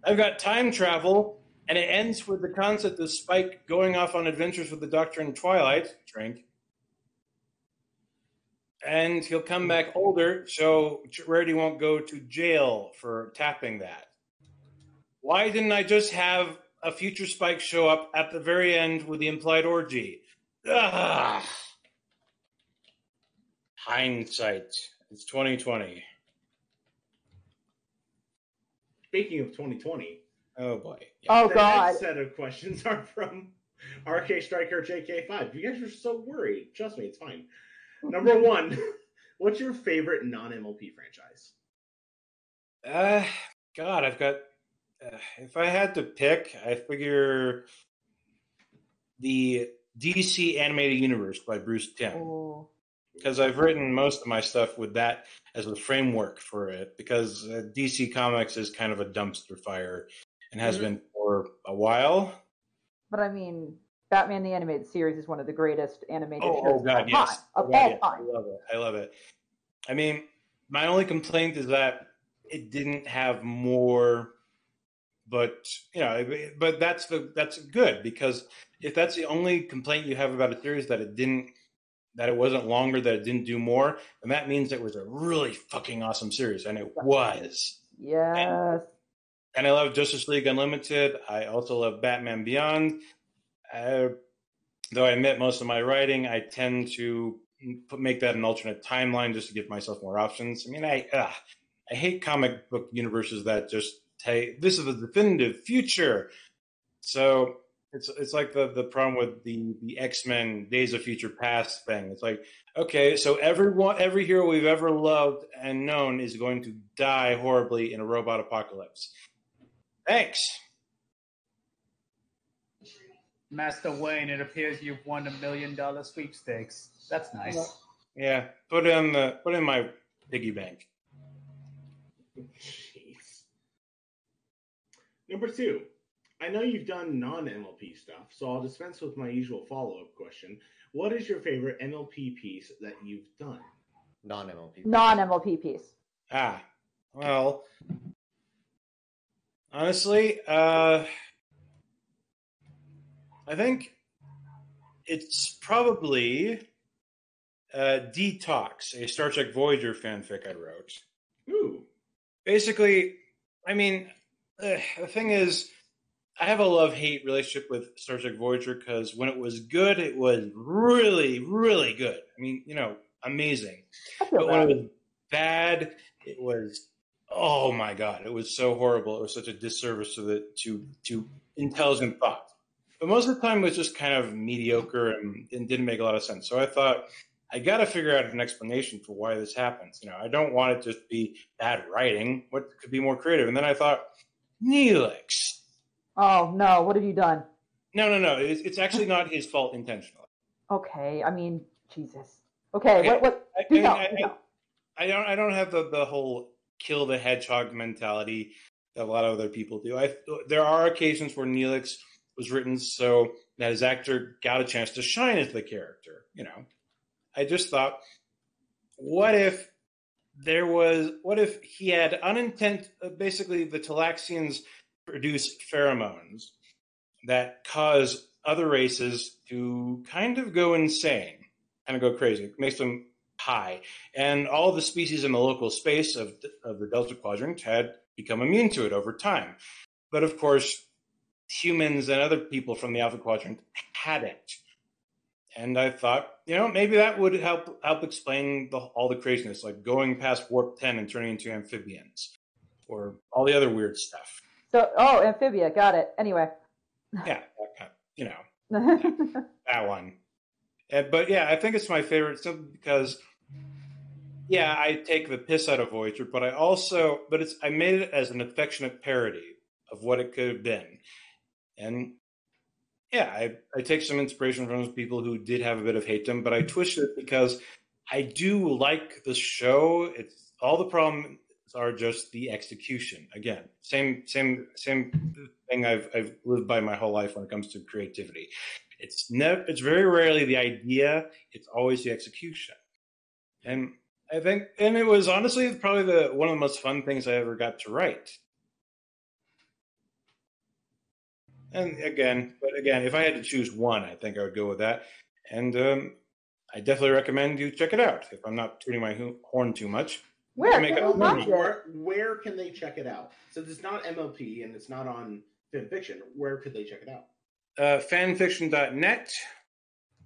I've got time travel, and it ends with the concept of Spike going off on adventures with the Doctor in Twilight. Drink. And he'll come back older, so Rarity won't go to jail for tapping that. Why didn't I just have a future Spike show up at the very end with the implied orgy? Ah. Hindsight. It's 2020. Speaking of 2020, Oh boy. Oh the God. next set of questions are from [laughs] RK Striker JK5. You guys are so worried. Trust me, it's fine. Number one, [laughs] what's your favorite non-MLP franchise? Uh, God, I've got. Uh, if I had to pick, I figure the DC animated universe by Bruce Timm Oh. because I've written most of my stuff with that as the framework for it. Because uh, DC Comics is kind of a dumpster fire and has Mhm. been for a while. But I mean, Batman the Animated Series is one of the greatest animated Oh, oh shows oh God, of all yes, time. Of Oh, all yes. I love it. I love it. I mean, my only complaint is that it didn't have more. But you know, but that's the that's good because if that's the only complaint you have about a series that it didn't that it wasn't longer that it didn't do more, then that means it was a really fucking awesome series, and it was. Yes. And I love Justice League Unlimited. I also love Batman Beyond. Uh, though I admit most of my writing, I tend to put, make that an alternate timeline just to give myself more options. I mean, I ugh, I hate comic book universes that just say this is the definitive future. So it's it's like the the problem with the the X Men Days of Future Past thing. It's like okay, so everyone every hero we've ever loved and known is going to die horribly in a robot apocalypse. Thanks. Master Wayne, it appears you've won a million dollar sweepstakes. That's nice. Yeah, put in the put in my piggy bank. Jeez. Number two, I know you've done non-MLP stuff, so I'll dispense with my usual follow-up question. What is your favorite MLP piece that you've done? Non MLP. Non MLP piece. Ah, well, honestly, uh, I think it's probably uh, Detox, a Star Trek Voyager fanfic I wrote. Ooh. Basically, I mean, uh, the thing is, I have a love hate relationship with Star Trek Voyager because when it was good, it was really, really good. I mean, you know, amazing. I feel But when it was bad, it was oh my god, it was so horrible. It was such a disservice to the to to intelligent thought. But most of the time, it was just kind of mediocre and, and didn't make a lot of sense. So I thought I got to figure out an explanation for why this happens. You know, I don't want it to just be bad writing. What could be more creative? And then I thought Neelix. Oh no, what have you done? No, no, no. It's, it's actually not his fault intentionally. Okay, I mean, Jesus. Okay, Okay. what what I, do I, I, do. I don't I don't have the, the whole kill the hedgehog mentality that a lot of other people do. I there are occasions where Neelix was written so that his actor got a chance to shine as the character. You know, I just thought, what if there was what if he had unintent uh, basically the Talaxians produce pheromones that cause other races to kind of go insane, kind of go crazy. Makes them high. And all the species in the local space of, of the Delta Quadrant had become immune to it over time. But of course, humans and other people from the Alpha Quadrant had it. And I thought, you know, maybe that would help help explain the, all the craziness, like going past warp ten and turning into amphibians, or all the other weird stuff. So oh, amphibia, got it. Anyway. Yeah, that you know, [laughs] that one. But yeah, I think it's my favorite simply because, yeah, I take the piss out of Voyager, but I also, but it's I made it as an affectionate parody of what it could have been, and yeah, I I take some inspiration from those people who did have a bit of hate them, but I twist it because I do like the show. It's all the problems are just the execution. Again, same same same thing I've I've lived by my whole life when it comes to creativity. It's never it's very rarely the idea, it's always the execution. And I think and it was honestly probably the one of the most fun things I ever got to write. And again, but again, if I had to choose one, I think I would go with that. And um, I definitely recommend you check it out. If I'm not tooting my horn too much, Where Make can up we the find money. it? Where, where can they check it out? Since it's not MLP and it's not on FimFiction, where could they check it out? uh, fanfiction.net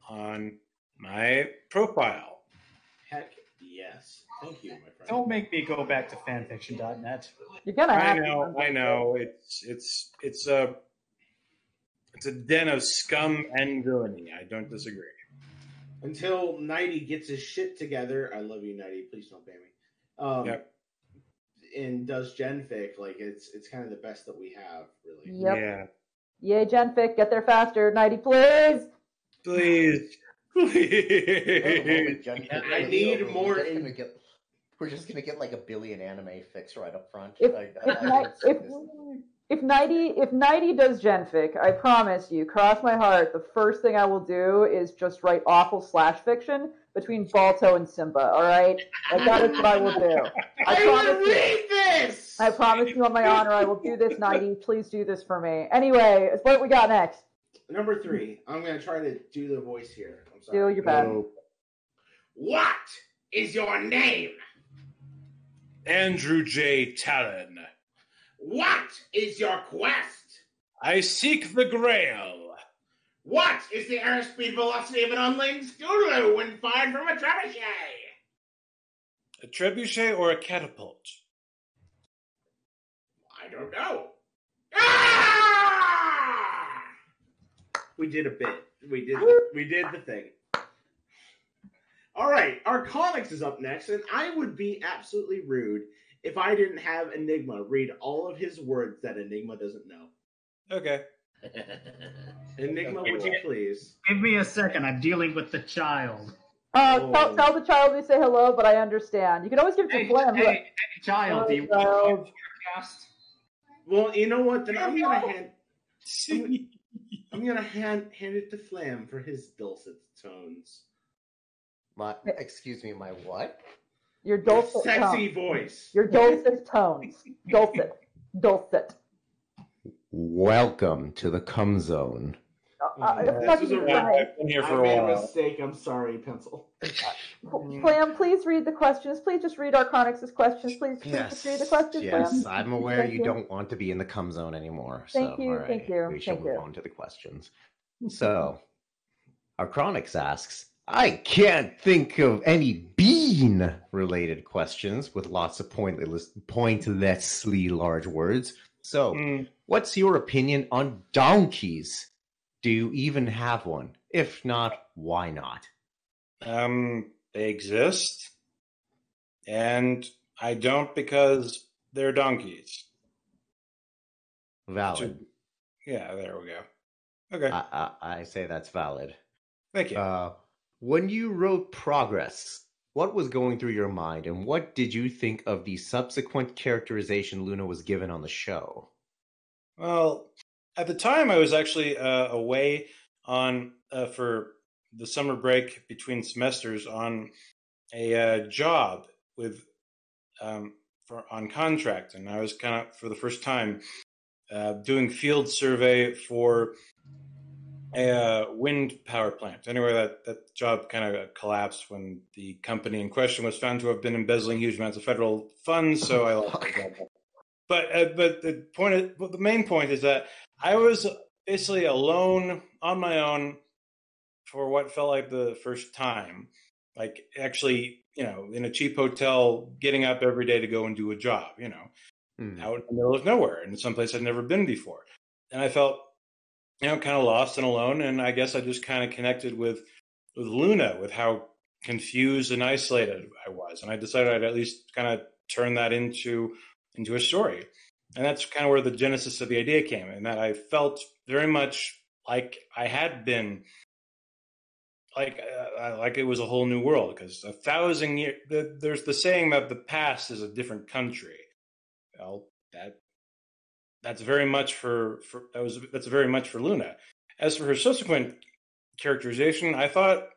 on my profile. Heck yes. Thank you, my friend. Don't make me go back to fanfiction.net. You're gonna I have know, to. I know. It's it's it's a it's a den of scum and villainy. I don't disagree. Until Knighty gets his shit together, I love you, Knighty. Please don't ban me. Um, Yep. And does genfic like it's it's kind of the best that we have, really. Yep. Yeah. Yay, Genfic, get there faster. Knighty, please. Please. Please. I need more We're just, in- gonna get, we're just gonna get like a billion anime fix right up front. If I- I- I Ni- if this. If Knighty if Knighty does Genfic, I promise you, cross my heart, the first thing I will do is just write awful slash fiction between Balto and Simba. All right, like that is what I will do. [laughs] I I promise will you. read this. I promise you on my honor, I will do this, Knighty. Please do this for me. Anyway, what we got next? Number three. I'm gonna try to do the voice here. I'm sorry. Do your best. Oh, What is your name? Andrew J. Talon. What is your quest? I seek the Grail. What is the airspeed velocity of an unladen Scootaloo when fired from a trebuchet? A trebuchet or a catapult? I don't know. Ah! We did a bit. We did. We did the thing. All right, our comics is up next, and I would be absolutely rude if I didn't have Enigma read all of his words that Enigma doesn't know. Okay. [laughs] Enigma, would you please? Give me a second. I'm dealing with the child. Uh, Oh. tell, tell the child we say hello, but I understand. You can always give it to Hey, Glenn. hey, hey, child, do you want to Child. cast? Well, you know what? Then I'm gonna hand. I'm gonna hand hand it to Flam for his dulcet tones. My, excuse me, my what? Your Your dulcet sexy tones. voice. Your dulcet tones. Dulcet. Dulcet. Welcome to the cum zone. uh, This is a Flam. I've been here I for a made a while. mistake. I'm sorry, pencil. [laughs] Flam, please read the questions. Please just read Arconix's questions. Please, please Yes. just read the questions, Yes, Flam. I'm aware you, you. don't want to be in the cum zone anymore. Thank so, you, all right, thank you, We shall thank move you. on to the questions. So, Archronix asks, I can't think of any bean related questions with lots of pointless, pointlessly large words. So, Mm, what's your opinion on donkeys? Do you even have one? If not, why not? um, they exist, and I don't because they're donkeys. Valid. Yeah, there we go. Okay, I, I, I say that's valid. thank you. Uh, when you wrote Progress, what was going through your mind, and what did you think of the subsequent characterization Luna was given on the show? Well, at the time, I was actually uh, away on uh, for the summer break between semesters on a uh, job with um, for on contract, and I was kind of for the first time uh, doing field survey for a uh, wind power plant. Anyway, that that job kind of collapsed when the company in question was found to have been embezzling huge amounts of federal funds. So I lost the job. But uh, but the point, is, the main point is that I was basically alone on my own for what felt like the first time. Like actually, you know, in a cheap hotel, getting up every day to go and do a job. You know, Hmm. out in the middle of nowhere in some place I'd never been before. And I felt, you know, kind of lost and alone. And I guess I just kind of connected with with Luna, with how confused and isolated I was. And I decided I'd at least kind of turn that into into a story. And that's kind of where the genesis of the idea came, and that I felt very much like I had been like uh, like it was a whole new world because a thousand years the, there's the saying that the past is a different country well that that's very much for, for that was that's very much for luna as for her subsequent characterization i thought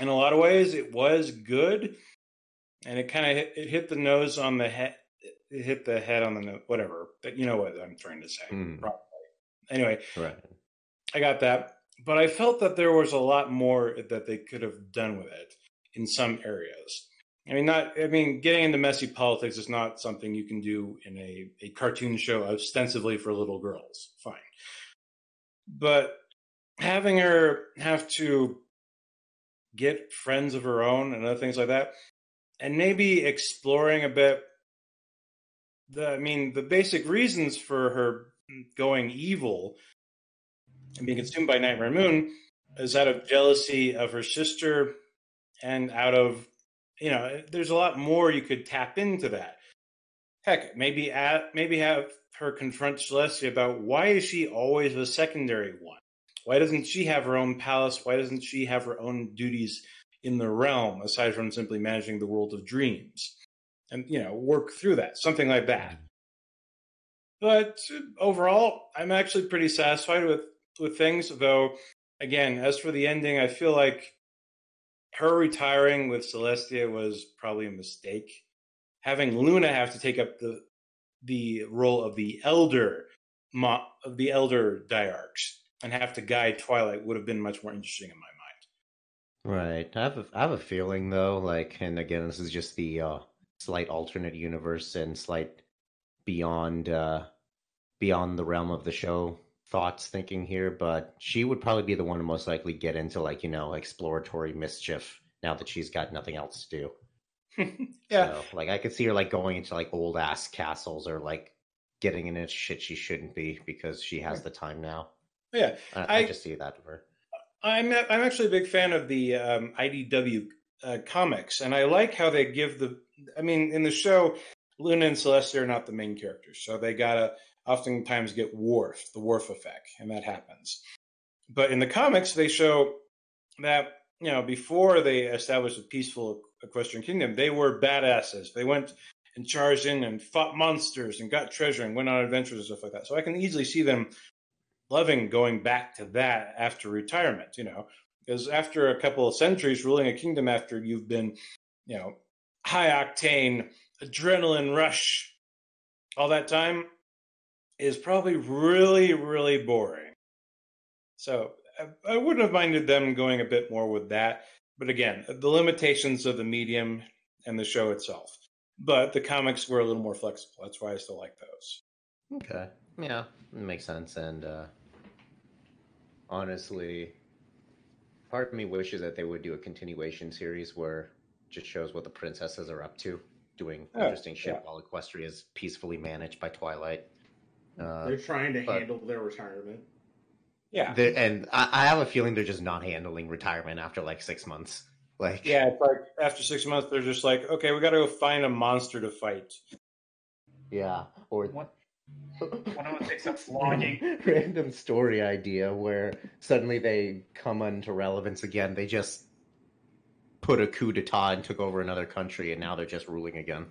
in a lot of ways it was good and it kind of hit, it hit the nose on the head it hit the head on the nose whatever but you know what i'm trying to say Hmm. probably anyway Right. I got that. But I felt that there was a lot more that they could have done with it in some areas. I mean, not. I mean, getting into messy politics is not something you can do in a, a cartoon show ostensibly for little girls. Fine, but having her have to get friends of her own and other things like that, and maybe exploring a bit. The, I mean, the basic reasons for her going evil and being consumed by Nightmare Moon is out of jealousy of her sister and out of, you know, there's a lot more you could tap into that. Heck, maybe at, maybe have her confront Celestia about why is she always the secondary one? Why doesn't she have her own palace? Why doesn't she have her own duties in the realm aside from simply managing the world of dreams? And, you know, work through that, something like that. Mm-hmm. But overall, I'm actually pretty satisfied with with things. Though, again, as for the ending, I feel like her retiring with Celestia was probably a mistake. Having Luna have to take up the the role of the elder of the elder diarchs and have to guide Twilight would have been much more interesting in my mind. Right. I have a, I have a feeling though, like, and again, this is just the uh, slight alternate universe and slight beyond uh, beyond the realm of the show thoughts thinking here, but she would probably be the one to most likely get into like you know exploratory mischief now that she's got nothing else to do. [laughs] yeah, So, like I could see her like going into like old ass castles or like getting into shit she shouldn't be because she has the time now. yeah. I, I, just see that of her. I'm I'm actually a big fan of the um, IDW uh, comics, and I like how they give the. I mean, in the show, Luna and Celestia are not the main characters, so they gotta oftentimes get Worf, the Worf effect, and that happens. But in the comics, they show that you know before they established a peaceful Equestrian Kingdom, they were badasses. They went and charged in and fought monsters and got treasure and went on adventures and stuff like that. So I can easily see them loving going back to that after retirement, you know, because after a couple of centuries ruling a kingdom after you've been, you know, high octane, adrenaline rush all that time is probably really, really boring. So I, I wouldn't have minded them going a bit more with that. But again, the limitations of the medium and the show itself. But the comics were a little more flexible. That's why I still like those. Okay. Yeah, it makes sense. And uh, honestly, part of me wishes that they would do a continuation series where it just shows what the princesses are up to, doing Oh, interesting shit yeah. while Equestria is peacefully managed by Twilight. Uh, They're trying to handle their retirement. Yeah. and I, I have a feeling they're just not handling retirement after like six months. Like, Yeah, it's like after six months, they're just like, okay, we got to go find a monster to fight. yeah, or What? [laughs] One of them takes up vlogging. random story idea where suddenly they come into relevance again. They just put a coup d'état and took over another country, and now they're just ruling again,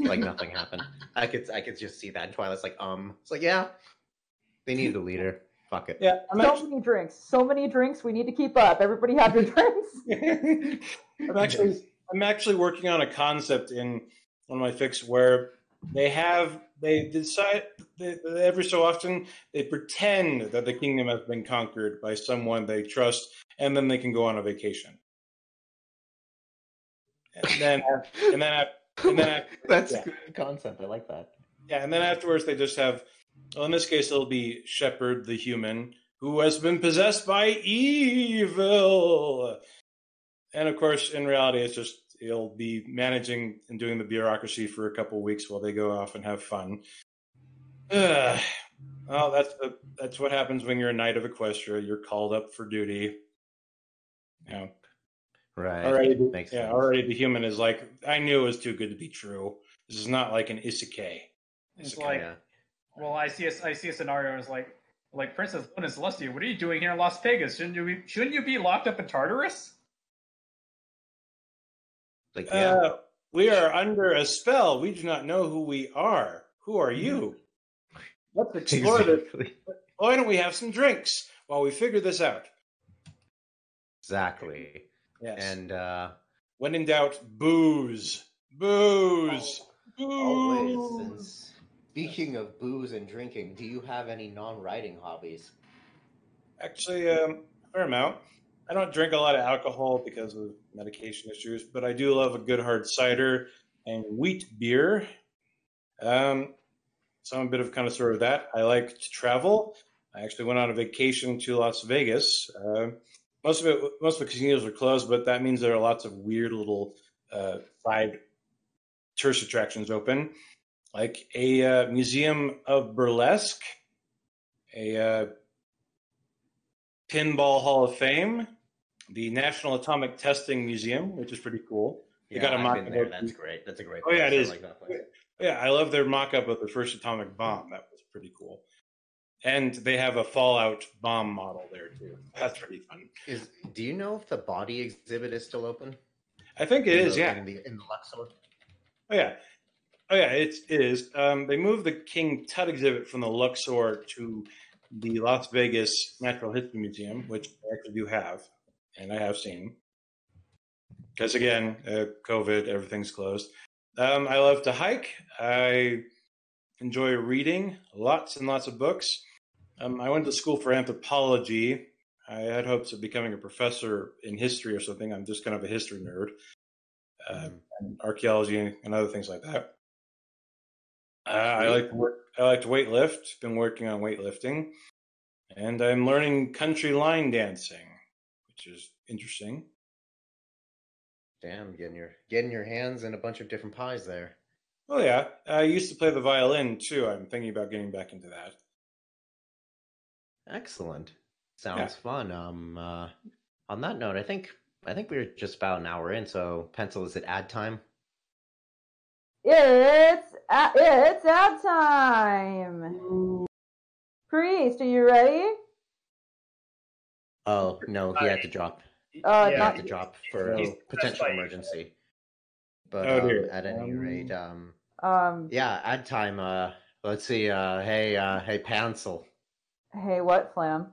like nothing happened. [laughs] I could I could just see that. And Twilight's like, um, it's like, yeah, they need a leader. Fuck it. Yeah, I'm So actually, many drinks. So many drinks. We need to keep up. Everybody have your drinks. [laughs] I'm actually, I'm actually working on a concept in one of my fix where they have they decide they, every so often they pretend that the kingdom has been conquered by someone they trust, and then they can go on a vacation. And then, and then, and then, [laughs] That's yeah. good concept. I like that. Yeah, and then afterwards they just have. Well, in this case, it'll be Shepard the human who has been possessed by evil, and of course, in reality, it's just he'll be managing and doing the bureaucracy for a couple weeks while they go off and have fun. Ugh. [sighs] well, that's the, that's what happens when you're a knight of Equestria. You're called up for duty. Yeah. Right. Already, the, Makes yeah, sense. already the human is like, I knew it was too good to be true. This is not like an isekai. It's Isekai. like, Yeah. well, I see a, I see a scenario. It's like, like Princess Luna Celestia, what are you doing here in Las Vegas? Shouldn't you be, shouldn't you be locked up in Tartarus? Like, yeah. Uh, we are under a spell. We do not know who we are. Who are you? Let's explore this. Why don't we have some drinks while we figure this out? Exactly. Yes. And uh, when in doubt, booze. Booze. wait, Booze. since speaking of booze and drinking, do you have any non-writing hobbies? Actually, um, fair amount. I don't drink a lot of alcohol because of medication issues, but I do love a good hard cider and wheat beer. Um, so I'm a bit of connoisseur of sort of that. I like to travel. I actually went on a vacation to Las Vegas. Uh, most of it, most of the casinos are closed, but that means there are lots of weird little uh, side tourist attractions open, like a uh, museum of burlesque, a uh, Pinball Hall of Fame, the National Atomic Testing Museum, which is pretty cool. They Yeah, got a I've mock been there. That's great. That's a great. Oh, yeah, it. Is. like. Yeah, I love their mock up of the first atomic bomb. That was pretty cool. And they have a Fallout bomb model there too. [laughs] That's pretty fun. Is do you know if the body exhibit is still open? I think it In is, the- yeah. In the, in the Luxor. Oh yeah, oh yeah, it's, it is. Um, they moved the King Tut exhibit from the Luxor to the Las Vegas Natural History Museum, which I actually do have, and I have seen. Because again, uh, COVID, everything's closed. Um, I love to hike. I enjoy reading lots and lots of books. Um, I went to school for anthropology. I had hopes of becoming a professor in history or something. I'm just kind of a history nerd uh, and archaeology and, and other things like that. Uh, I like to work. I like to weightlift. Been working on weightlifting, and I'm learning country line dancing, which is interesting. Damn, getting your getting your hands in a bunch of different pies there. Oh yeah, I used to play the violin too. I'm thinking about getting back into that. Excellent. Sounds fun. Um, uh, on that note, I think I think we're just about an hour in. So, pencil, is it ad time? It's a- it's ad time. Priest, are you ready? Oh no, he had to drop. Uh, He not had to drop for a potential emergency. But Oh, um, dear. at any Um, rate, um, um. yeah, ad time. Uh, let's see. Uh, hey, uh, hey, pencil. Hey, what, Flam?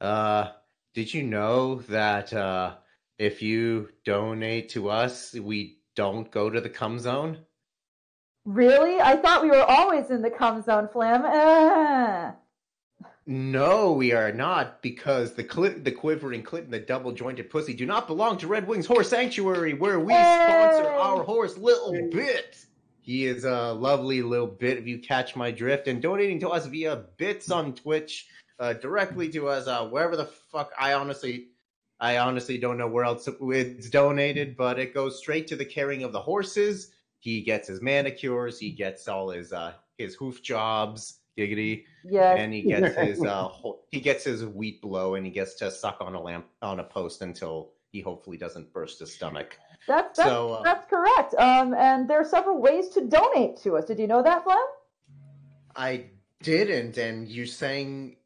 Uh, did you know that uh, if you donate to us, we don't go to the cum zone? Really? I thought we were always in the cum zone, Flam. Uh. No, we are not, because the cli- the quivering clit and the double jointed pussy do not belong to Red Wings Horse Sanctuary, where we sponsor our horse, Little Bit. He is a lovely little bit, if you catch my drift, and donating to us via bits on Twitch, uh, directly to us, uh, wherever the fuck. I honestly, I honestly don't know where else it's donated, but it goes straight to the caring of the horses. He gets his manicures, he gets all his uh, his hoof jobs, giggity Yes. and he gets his uh ho- he gets his wheat blow and he gets to suck on a lamp on a post until he hopefully doesn't burst his stomach. That's that's, So, uh, that's correct. Um, and there are several ways to donate to us. Did you know that, Flem? I didn't, and you're saying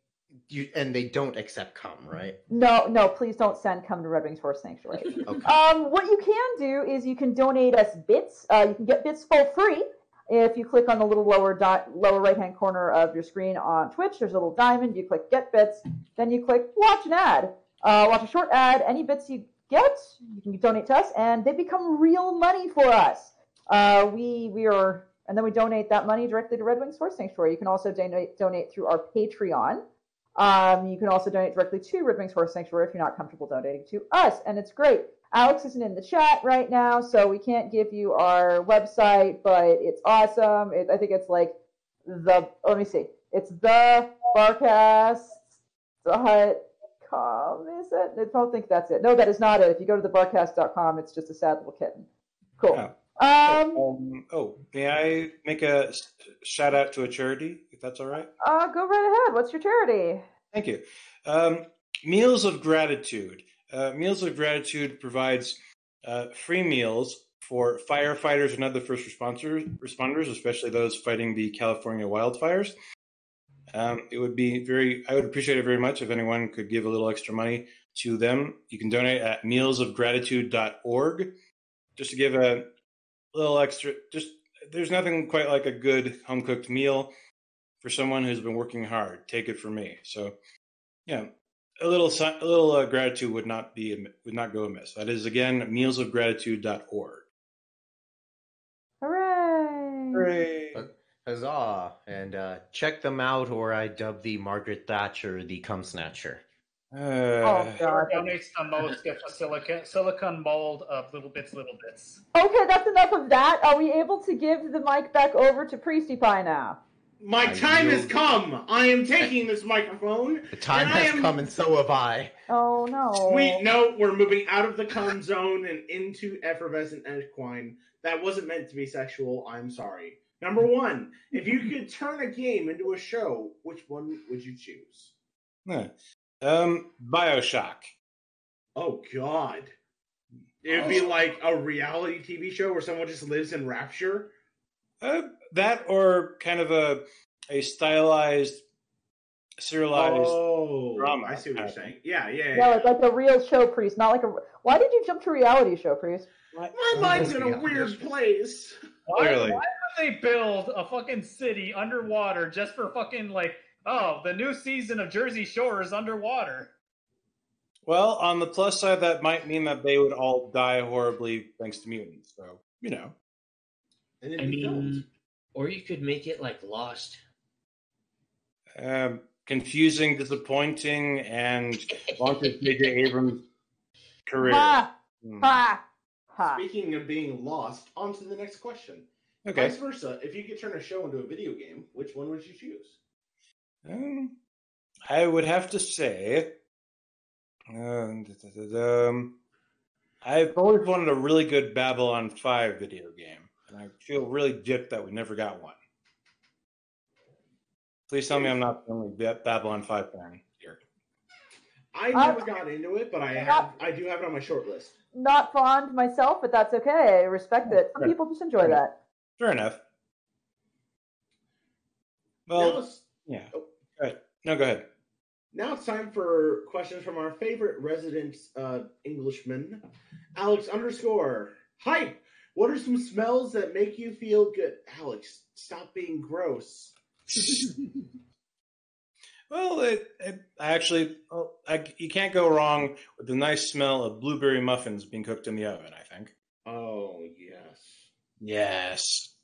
you and they don't accept cum, right? No, no. Please don't send come to Red Wings Horse Sanctuary. [laughs] Okay. Um, what you can do is you can donate us bits. Uh, you can get bits for free if you click on the little lower di- lower right hand corner of your screen on Twitch. There's a little diamond. You click Get Bits, then you click Watch an ad. Uh, watch a short ad. Any bits you get, you can donate to us, and they become real money for us. Uh, we we are, and then we donate that money directly to Red Wings Horse Sanctuary. You can also donate donate through our Patreon. Um, you can also donate directly to Red Wings Horse Sanctuary if you're not comfortable donating to us, and it's great. Alex isn't in the chat right now, so we can't give you our website, but it's awesome. It, I think it's like the. Let me see. It's the barcast.com. Is it? I don't think that's it. No, that is not it. If you go to the barcast.com, it's just a sad little kitten. Cool. Oh. Um, Um, oh, may I make a shout out to a charity, if that's all right? uh, go right ahead. What's your charity? Thank you. Um, Meals of Gratitude. Uh, Meals of Gratitude provides uh, free meals for firefighters and other first responders, responders, especially those fighting the California wildfires. Um, it would be very, I would appreciate it very much if anyone could give a little extra money to them. You can donate at mealsofgratitude.org just to give a little extra. Just there's nothing quite like a good home cooked meal for someone who's been working hard. Take it from me. So, yeah, a little a little uh, gratitude would not be would not go amiss. That is again mealsofgratitude.org. Hooray! Hooray! Huzzah! And uh, check them out, or I dub the Margaret Thatcher the cum snatcher. Oh, Uh, God. donates the most gets a silicon silicon mold of little bits, little bits. Okay, that's enough of that. Are we able to give the mic back over to Priesty Pie now? My I time has come. I am taking this microphone. The time has am- come, and so have I. Oh no. Sweet note, we're moving out of the cum zone and into effervescent equine. That wasn't meant to be sexual. I'm sorry. Number one, if you could turn a game into a show, which one would you choose? yeah. Um, Bioshock. Oh God. It would be like a reality TV show where someone just lives in rapture. Uh, that or kind of a a stylized, serialized. Oh, drama I see what you're saying. Yeah, yeah, yeah. Yeah, like, like a real show, Priest, not like a. Why did you jump to reality show, Priest? My mind's in a weird place. Why, Clearly. why would they build a fucking city underwater just for fucking like oh the new season of Jersey Shore is underwater? Well, on the plus side, that might mean that they would all die horribly thanks to mutants. So you know, And then I be filmed. mean, or you could make it like Lost. um, confusing, disappointing, and launches J.J. Abrams' career. Ha! Hmm. Ha! Ha! Speaking of being lost, on to the next question. Okay. Vice versa, if you could turn a show into a video game, which one would you choose? Um, I would have to say, um, um, I've always wanted a really good Babylon 5 video game, and I feel really dipped that we never got one. Please tell me I'm not the only Babylon 5 fan here. I Uh, never got into it, but I have I do have it on my short list. Not fond myself, but that's okay. I respect it. Some people just enjoy that. Fair enough. Well, yeah. Oh. Go ahead. No, go ahead. now it's time for questions from our favorite resident uh, Englishman, Alex underscore. Hi, what are some smells that make you feel good? Alex, stop being gross. [laughs] Well, it, it I actually, well, I, you can't go wrong with the nice smell of blueberry muffins being cooked in the oven. I think. Oh yes. Yes.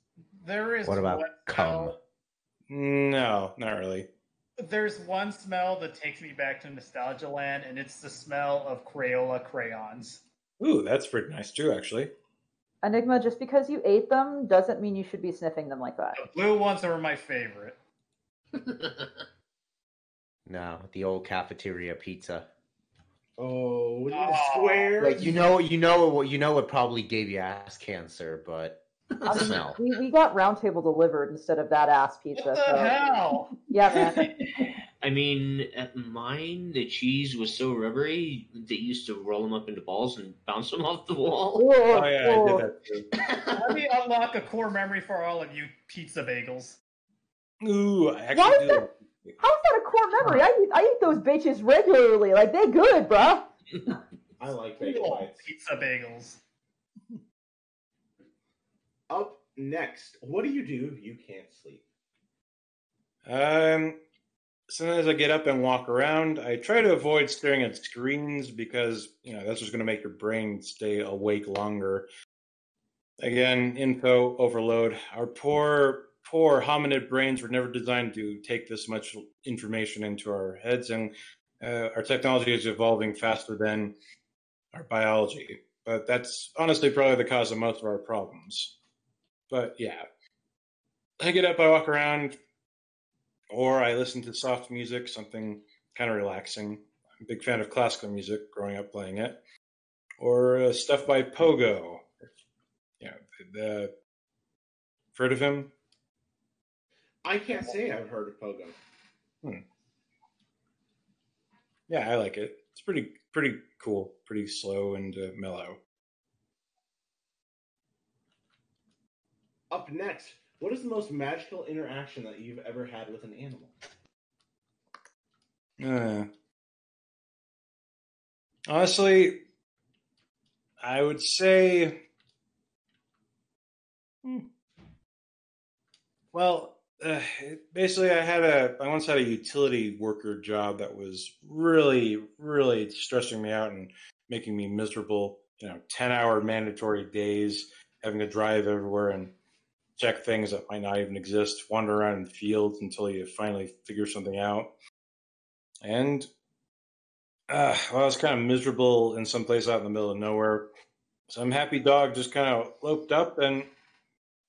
There is What about one cum? smell- No, not really. There's one smell that takes me back to nostalgia land, and it's the smell of Crayola crayons. Ooh, that's pretty nice too, actually. Enigma, just because you ate them doesn't mean you should be sniffing them like that. The blue ones are my favorite. [laughs] No, the old cafeteria pizza. Oh, the Oh. Ah. square. Like you know, you know what you know. It probably gave you ass cancer, but I mean, smell. we, we got round table delivered instead of that ass pizza. What the so- hell? Yeah, man. I mean, at mine, the cheese was so rubbery that you used to roll them up into balls and bounce them off the wall. Whoa, Oh yeah, I whoa. Oh, did that too. Let me unlock a core memory for all of you pizza bagels. Ooh, I actually is do. that- How's that a core memory? I eat, I eat those bitches regularly. Like, they good, bruh. [laughs] I like Cool bagel bites. pizza bagels. Up next, what do you do if you can't sleep? Um, as I get up and walk around, I try to avoid staring at screens because you know that's just going to make your brain stay awake longer. Again, info overload. Our poor, poor hominid brains were never designed to take this much information into our heads, and uh, our technology is evolving faster than our biology. But that's honestly probably the cause of most of our problems. But yeah, I get up, I walk around, or I listen to soft music, something kind of relaxing. I'm a big fan of classical music, growing up playing it, or uh, stuff by Pogo. Yeah, the heard of him? I can't say I've heard of Pogo. Yeah, I like it. It's pretty pretty cool, pretty slow and uh, mellow. Up next, what is the most magical interaction that you've ever had with an animal? Uh, honestly, I would say, Hmm. well, uh, basically, I had a, I once had a utility worker job that was really, really stressing me out and making me miserable. You know, ten-hour mandatory days, having to drive everywhere and check things that might not even exist, wander around in the fields until you finally figure something out. And uh, well, I was kind of miserable in some place out in the middle of nowhere. Some happy dog just kind of loped up and,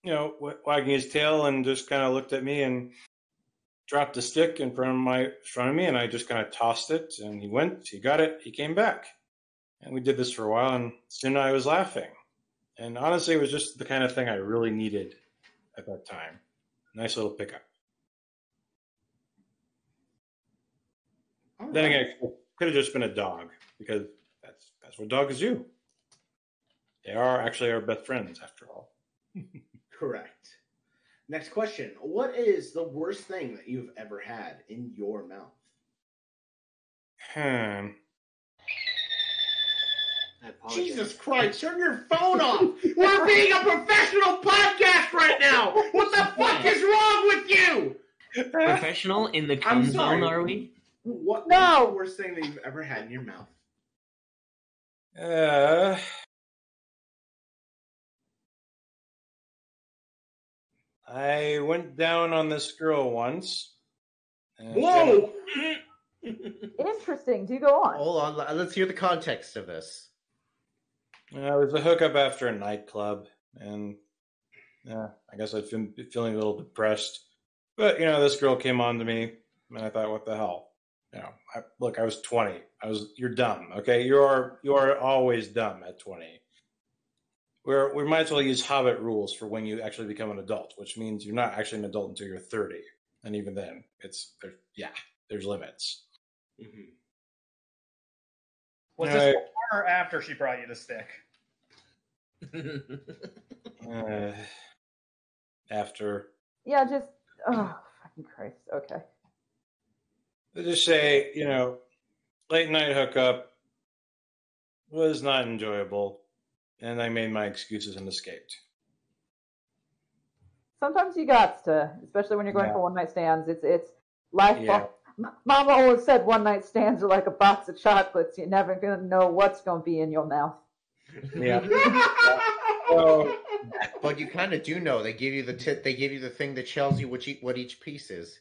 you know, wagging his tail and just kind of looked at me and dropped a stick in front of my front of me, and I just kind of tossed it. And he went, he got it, he came back, and we did this for a while. And soon I was laughing, and honestly, it was just the kind of thing I really needed at that time. Nice little pickup. All Then right. again, it could have just been a dog because that's that's what dogs do. They are actually our best friends, after all. [laughs] Correct. Next question. What is the worst thing that you've ever had in your mouth? Hmm. I apologize. Jesus Christ, turn your phone off! [laughs] We're being a professional podcast right now! What the fuck is wrong with you? Professional in the I'm cum sorry. zone, are we? What No. the worst thing that you've ever had in your mouth? Uh, I went down on this girl once. Whoa! Interesting. Do go on. Hold on, let's hear the context of this. Uh, it was a hookup after a nightclub, and yeah, I guess I'd been feeling a little depressed. But you know, this girl came on to me, and I thought, "What the hell?" You know, I, look, I was twenty. I was you're dumb. Okay, you are you are always dumb at twenty. We're, we might as well use Hobbit rules for when you actually become an adult, which means you're not actually an adult until you're thirty, and even then, it's there. Yeah, there's limits. Mhm. Was Uh, this before or after she brought you the stick? [laughs] Uh, after Yeah, just. Oh, fucking Christ. Okay. Let's just say, you know, late night hookup was not enjoyable, and I made my excuses and escaped. Sometimes you got to, especially when you're going Yeah. for one night stands. It's it's life. Yeah. Mama always said one night stands are like a box of chocolates. You're never gonna know what's gonna be in your mouth. Yeah. [laughs] So, But you kind of do know they give you the tip. They give you the thing that tells you which e- what each piece is.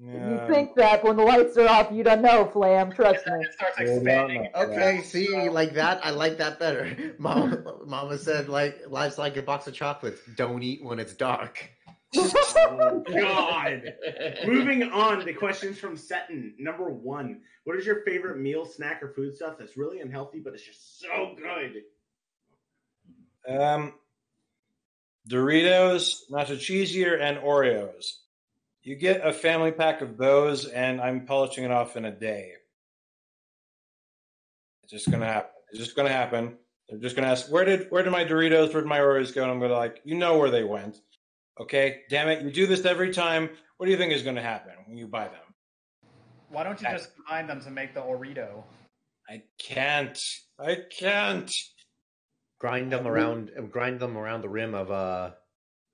You think that when the lights are off, you don't know, Flam. Trust me. It starts expanding. Okay, see, like that, I like that better. [laughs] Mama, Mama said, like life's like a box of chocolates. Don't eat when it's dark. Oh, [laughs] God. Moving on to questions from Seton. Number one, what is your favorite meal, snack, or food stuff that's really unhealthy but it's just so good? Um, Doritos, Nacho Cheesier, and Oreos. You get a family pack of those, and I'm polishing it off in a day. It's just gonna happen. It's just gonna happen. They're just gonna ask, where did where did my Doritos, where did my Oreos go? And I'm gonna like, you know where they went. Okay, damn it, you do this every time. What do you think is gonna happen when you buy them? Why don't you just combine them to make the Oreo? I can't. I can't. Grind them around, grind them around the rim of a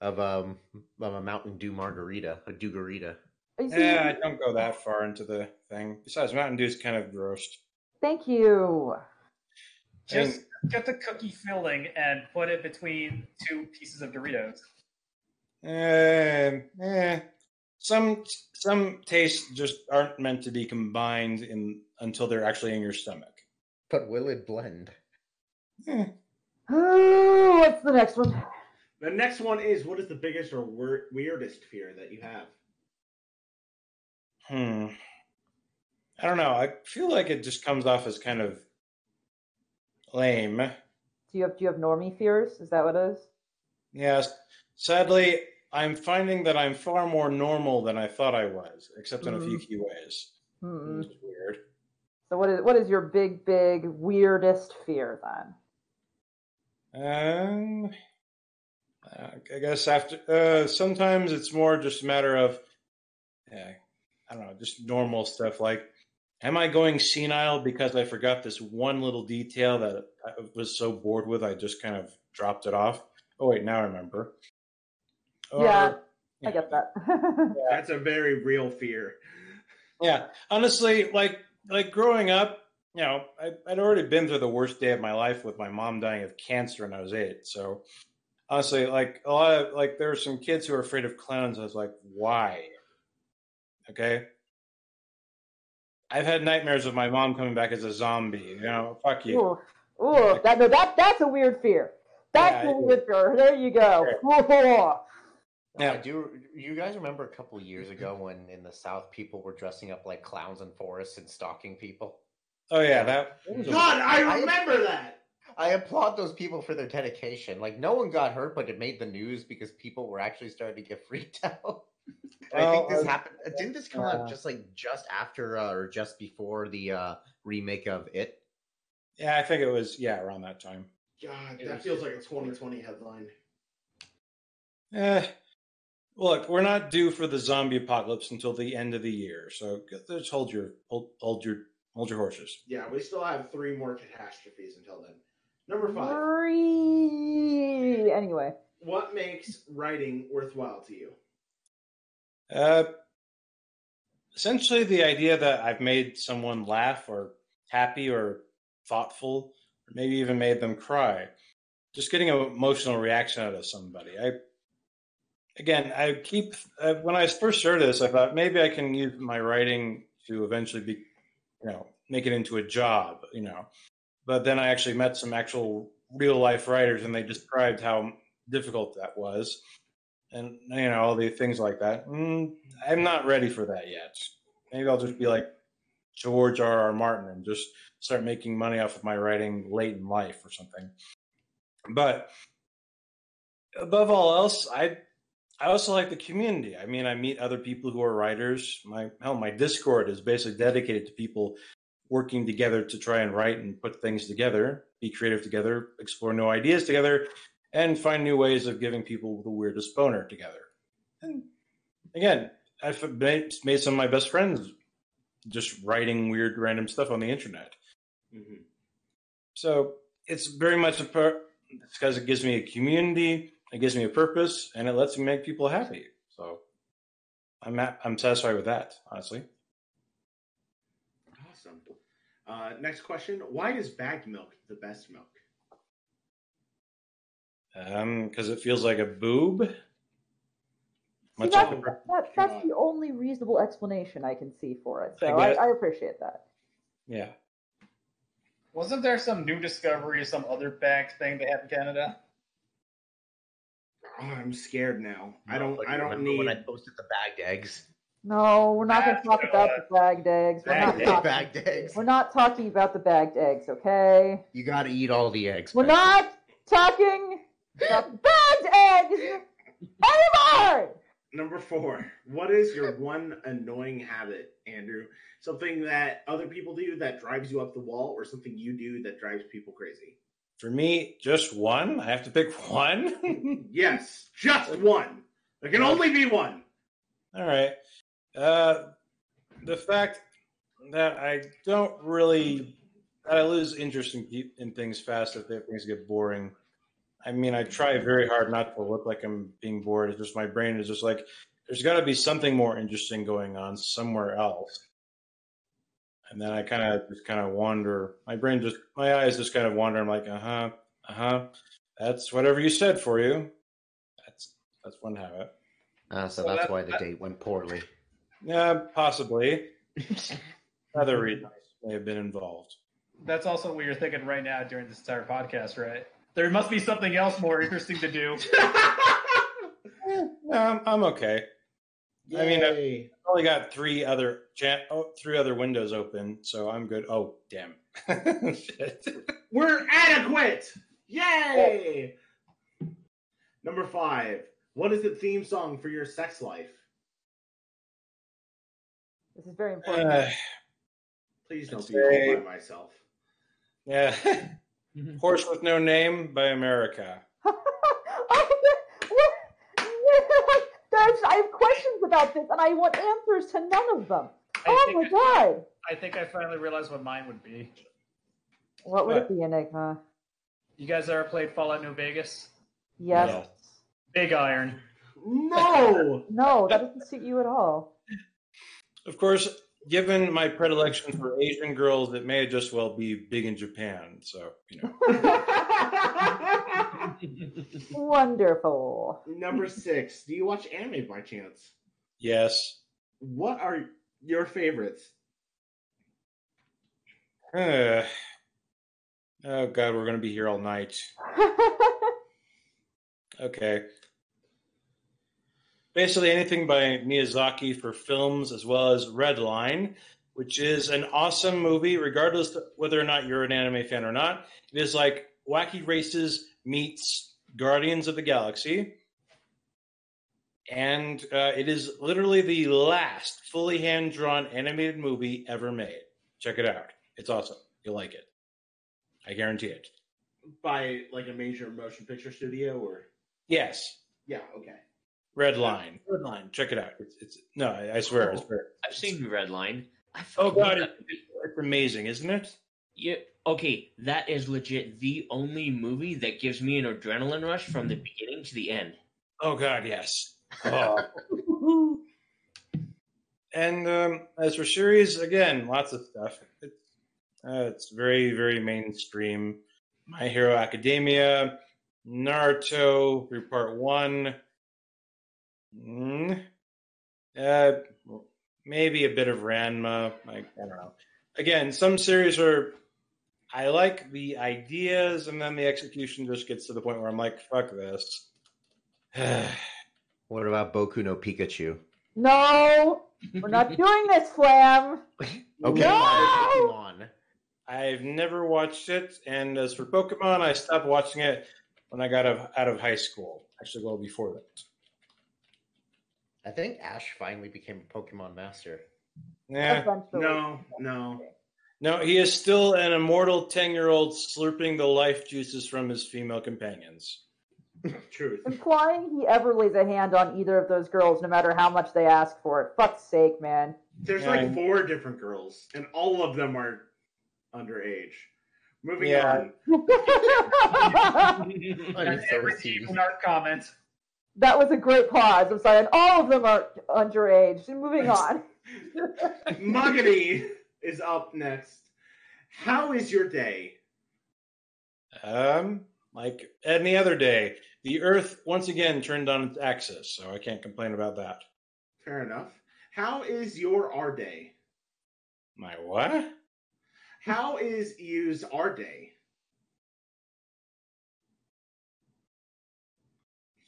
of um of a Mountain Dew margarita, a Dugarita. You Yeah, I don't go that far into the thing. Besides, Mountain Dew is kind of gross. Thank you. Just get the cookie filling and put it between two pieces of Doritos. Eh, eh. Some some tastes just aren't meant to be combined in until they're actually in your stomach. But will it blend? Eh. Oh, what's the next one? The next one is what is the biggest or wor- weirdest fear that you have? Hmm. I don't know. I feel like it just comes off as kind of lame. Do you have do you have normie fears? Is that what it is? Yes. Sadly, I'm finding that I'm far more normal than I thought I was, except in a few key ways. Hmm. Which is weird. So what is what is your big big weirdest fear then? Um, I guess after uh, sometimes it's more just a matter of, yeah, I don't know, just normal stuff like, am I going senile because I forgot this one little detail that I was so bored with I just kind of dropped it off. Oh wait, now I remember. Or- Yeah. I get that. That's a very real fear. Yeah, honestly, like like growing up, you know, I, I'd already been through the worst day of my life with my mom dying of cancer when I was eight. So honestly, like a lot of like there were some kids who were afraid of clowns. I was like, why? Okay. I've had nightmares of my mom coming back as a zombie. You know, fuck you. Ooh, ooh, that no, that that's a weird fear. That's Yeah, a weird fear. There you go. Ooh. Yeah. I do. You guys remember a couple of years ago when in the South people were dressing up like clowns in forests and stalking people? Oh yeah, that. that was a- God, I I- remember that. I applaud those people for their dedication. Like no one got hurt, but it made the news because people were actually starting to get [laughs] freaked out. And I think this uh, happened. Didn't this come yeah. out just like just after uh, or just before the uh, remake of It? yeah, I think it was yeah around that time. God, that feels like a 2020 headline. Eh, look, we're not due for the zombie apocalypse until the end of the year, so just hold your hold, hold your hold your horses. Yeah, we still have three more catastrophes until then. Number five. Three. Anyway, What makes writing worthwhile to you? Uh, essentially, the idea that I've made someone laugh or happy or thoughtful, or maybe even made them cry. Just getting an emotional reaction out of somebody. I again, I keep uh, when I first started this, I thought maybe I can use my writing to eventually be, you know, make it into a job, you know. But then I actually met some actual real life writers, and they described how difficult that was and you know all the things like that. Mm, I'm not ready for that yet. Maybe I'll just be like George R. R. Martin and just start making money off of my writing late in life or something. But above all else, I I also like the community. I mean, I meet other people who are writers. My hell, my Discord is basically dedicated to people working together to try and write and put things together, be creative together, explore new ideas together, and find new ways of giving people the weirdest boner together. And again, I've made, made some of my best friends just writing weird, random stuff on the internet. Mm-hmm. So it's very much a it's because it gives me a community, it gives me a purpose, and it lets me make people happy. So I'm at, I'm satisfied with that, honestly. Awesome. Uh, next question: Why is bagged milk the best milk? Um, because it feels like a boob. Much that's, like a- that, that's the only reasonable explanation I can see for it. So I I, I appreciate that. yeah. Wasn't there some new discovery of some other bag thing they have in Canada? Oh, I'm scared now. I don't. Like, I don't remember need. when I posted the bagged eggs. No, we're not going to talk about the bagged eggs. We're not, Bagged eggs. talking, bagged eggs. we're not talking about the bagged eggs, okay? You got to eat all the eggs. We're Becky. not talking about the bagged eggs anymore! Number four. What is your one annoying habit, Andrew? Something that other people do that drives you up the wall, or something you do that drives people crazy? For me, just one. I have to pick one. [laughs] Yes, just one. There can only be one. All right. Uh, the fact that I don't really that I lose interest in, in things fast if things get boring. I mean, I try very hard not to look like I'm being bored. It's just my brain is just like, there's got to be something more interesting going on somewhere else. And then I kind of just kind of wander. My brain just, my eyes just kind of wander. I'm like, uh huh, uh huh. That's whatever you said for you. That's that's one habit. Ah, so So that's that- why the that- date went poorly. Yeah, possibly. [laughs] Other reasons may have been involved. That's also what you're thinking right now during this entire podcast, right? There must be something else more interesting to do. [laughs] Um, I'm okay. I mean, I've only got three other chat, oh, three other windows open, so I'm good. Oh, damn! [laughs] Shit. we're adequate. Yay! Number five. What is the theme song for your sex life? This is very important. Uh, Please don't be all by myself. yeah, [laughs] horse with no name by America. There's, [laughs] I have questions about this, and I want answers to none of them. I Oh my I- god! I think I finally realized what mine would be. What would What? it be, Enigma? You guys ever played Fallout New Vegas? Yes. No. Big Iron. No. [laughs] No, that doesn't suit you at all. Of course, given my predilection for Asian girls, it may just well be big in Japan. So you know, [laughs] Wonderful. Number six. Do you watch anime by chance? Yes. What are your favorites? Uh, oh God, we're gonna be here all night. [laughs] Okay. Basically, anything by Miyazaki for films, as well as Red Line, which is an awesome movie, regardless of whether or not you're an anime fan or not. It is like Wacky Races meets Guardians of the Galaxy. And uh, it is literally the last fully hand drawn animated movie ever made. Check it out. It's awesome. You'll like it. I guarantee it. By like a major motion picture studio or Yes. yeah, okay. Red Line. Red Line. Check it out. It's, it's no, I, I swear, I swear. I've seen Red Line. Oh god, it, it's amazing, isn't it? Yeah. Okay, that is legit the only movie that gives me an adrenaline rush from the beginning to the end. Oh god, yes. Oh. and um, as for series, again, lots of stuff. It's uh, it's very very mainstream. My Hero Academia, Naruto through part one. Mm, uh, maybe a bit of Ranma. Like I don't know. Again, some series are I like the ideas, and then the execution just gets to the point where I'm like, fuck this. [sighs] What about Boku no Pikachu? No, we're not [laughs] doing this, Flam. [laughs] Okay, No! Pokemon. I've never watched it, and as for Pokemon, I stopped watching it when I got out of, high school. Actually, well before that. I think Ash finally became a Pokemon master. Yeah, No, no. no, he is still an immortal ten-year-old slurping the life juices from his female companions. Truth. [laughs] Implying he ever lays a hand on either of those girls, no matter how much they ask for it. Fuck's sake, man. There's Yeah. like four different girls, and all of them are underage. Moving Yeah. on. And every team art comment. that was a great pause. I'm sorry, and all of them are underage. Moving [laughs] on. Muggity [laughs] is up next. How is your day? Um, like any other day, the Earth once again turned on its axis, so I can't complain about that. Fair enough. How is your R day? My what? How is use R day?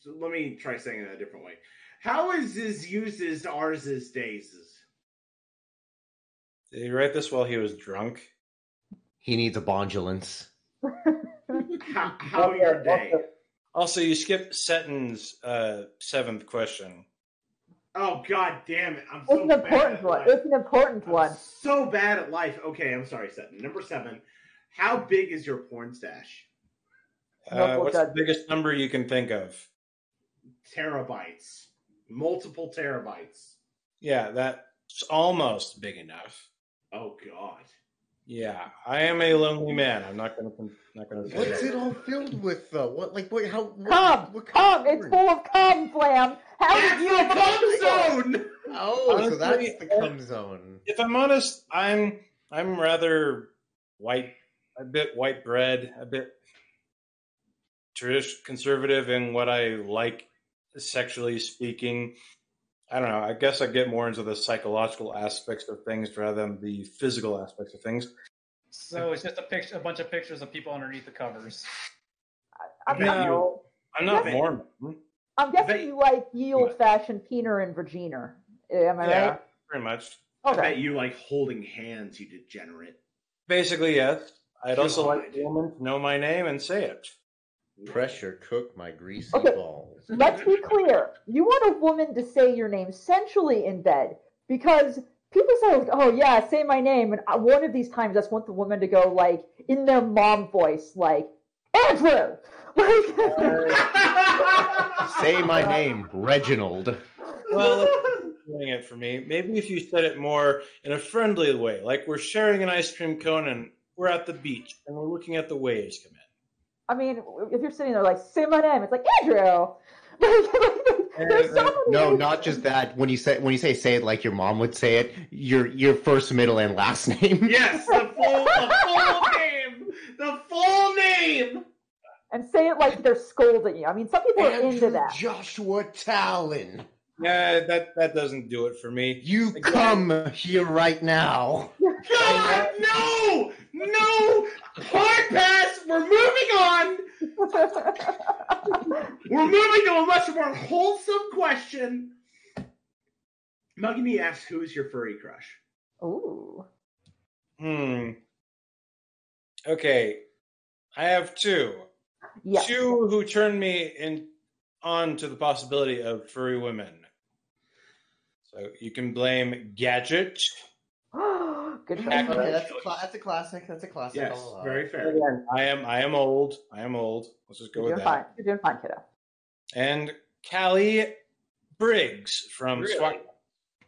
So let me try saying it a different way. How is his uses ours' is days? Did he write this while he was drunk? He needs a bondulance. [laughs] How, how your day? Also, you skipped Seton's uh, seventh question. Oh god damn it! I'm so It's an bad important at one. life. It's an important I'm one. so bad at life. Okay, I'm sorry, Seton. Number seven. How big is your porn stash? Uh, what's the biggest number you can think of? Terabytes. Multiple terabytes. Yeah, that's almost big enough. Oh god. Yeah, I am a lonely man. I'm not gonna not gonna. say What's that. it all filled with though? What like what how what, Cum, what cum. It's porn? full of cum, Flam. How That's did you [laughs] the cum zone! Oh, so that's the cum zone. If I'm honest, I'm I'm rather white, a bit white bread, a bit traditional conservative in what I like sexually speaking. I don't know. I guess I get more into the psychological aspects of things rather than the physical aspects of things. So it's just a picture, a bunch of pictures of people underneath the covers. I'm, No. I'm- I'm not Yes. Mormon. I'm guessing bet- you like ye old fashioned Peener and Virginia. Am I right? Yeah, right? pretty much. I Okay. bet you like holding hands, you degenerate. Basically, yes. I'd also like God. a woman to know my name and say it. Pressure cook my greasy Okay. balls. [laughs] Let's be clear. You want a woman to say your name sensually in bed because people say, like, "Oh yeah, say my name," and I- one of these times, I just want the woman to go like in their mom voice, like Andrew. [laughs] Like, Say my name, Reginald. Well, doing it for me. Maybe if you said it more in a friendly way, like we're sharing an ice cream cone and we're at the beach and we're looking at the waves come in. I mean, if you're sitting there like, "Say my name," it's like Andrew. [laughs] There's so many No, ways- not just that. When you say when you say say it like your mom would say it, your your first, middle, and last [laughs] name. yes, the full, the full name! The full name! and say it like they're scolding you. I mean, some people are into that. Joshua Talon. Yeah, that that doesn't do it for me. You come here right now. God, no! No! Hard pass! We're moving on! We're moving to a much more wholesome question. Muggy me asks, who is your furry crush? Ooh. Hmm. Okay, I have two. Yes. Two who turned me in on to the possibility of furry women. So you can blame Gadget. [gasps] Good choice. Okay, Okay, that's a, cla- that's a classic. That's a classic. Yes, I'll very fair. Again, I am I am old. I am old. Let's just go You're with doing that. fine. You're doing fine, kiddo. And Callie Briggs from Really? SWAT.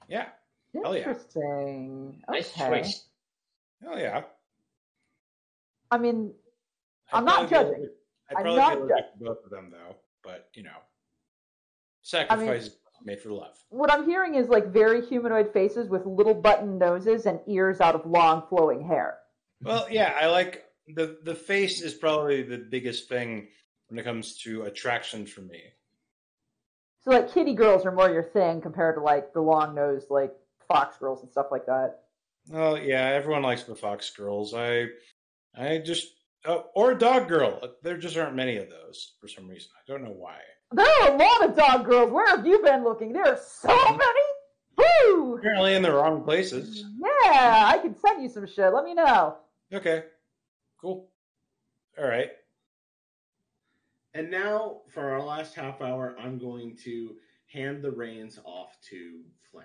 Yeah. Hell yeah. Interesting. Nice Okay. choice. Hell yeah. I mean, I'd I'm not judging. allergic- I'd I'm probably not be allergic both of them though. But you know, sacrifice made for love. what I'm hearing is like very humanoid faces with little button noses and ears out of long flowing hair. Well, yeah, I like the the face is probably the biggest thing when it comes to attraction for me. So like kitty girls are more your thing compared to like the long nosed like fox girls and stuff like that. Well, yeah, everyone likes the fox girls. I, I just oh, or a dog girl. There just aren't many of those for some reason. I don't know why. There are a lot of dog girls. Where have you been looking? There are so many. Woo! Apparently in the wrong places. Yeah, I can send you some shit. Let me know. Okay, cool. All right. And now, for our last half hour, I'm going to hand the reins off to Flam.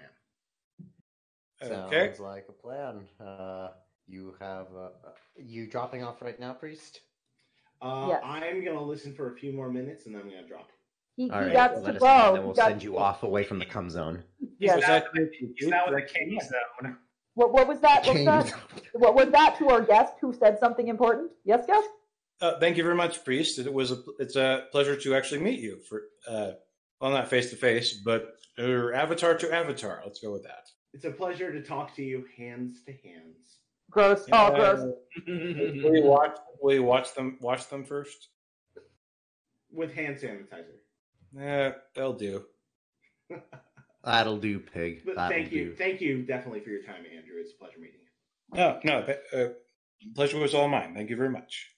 Okay. Sounds like a plan. Uh, you have uh, uh, you dropping off right now, priest. Uh, Yes. I'm going to listen for a few more minutes and then I'm going to drop. He, All he right, got let to us go. know, then we'll got- send you off away from the cum zone. Yes. He's out, he's out with the king zone. What, what was that? What was that? What was that to our guest who said something important? Yes, guest. Uh, thank you very much, Priest. It was a, it's a pleasure to actually meet you for uh, well, not face to face, but uh, avatar to avatar. Let's go with that. It's a pleasure to talk to you hands to hands. Gross. Oh, gross. will you watch? Will you watch them? Watch them first. with hand sanitizer. Yeah, they'll do. [laughs] That'll do, pig. But That'll thank you, do. thank you definitely for your time, Andrew. It's a pleasure meeting you. No, no, but, uh, pleasure was all mine. Thank you very much.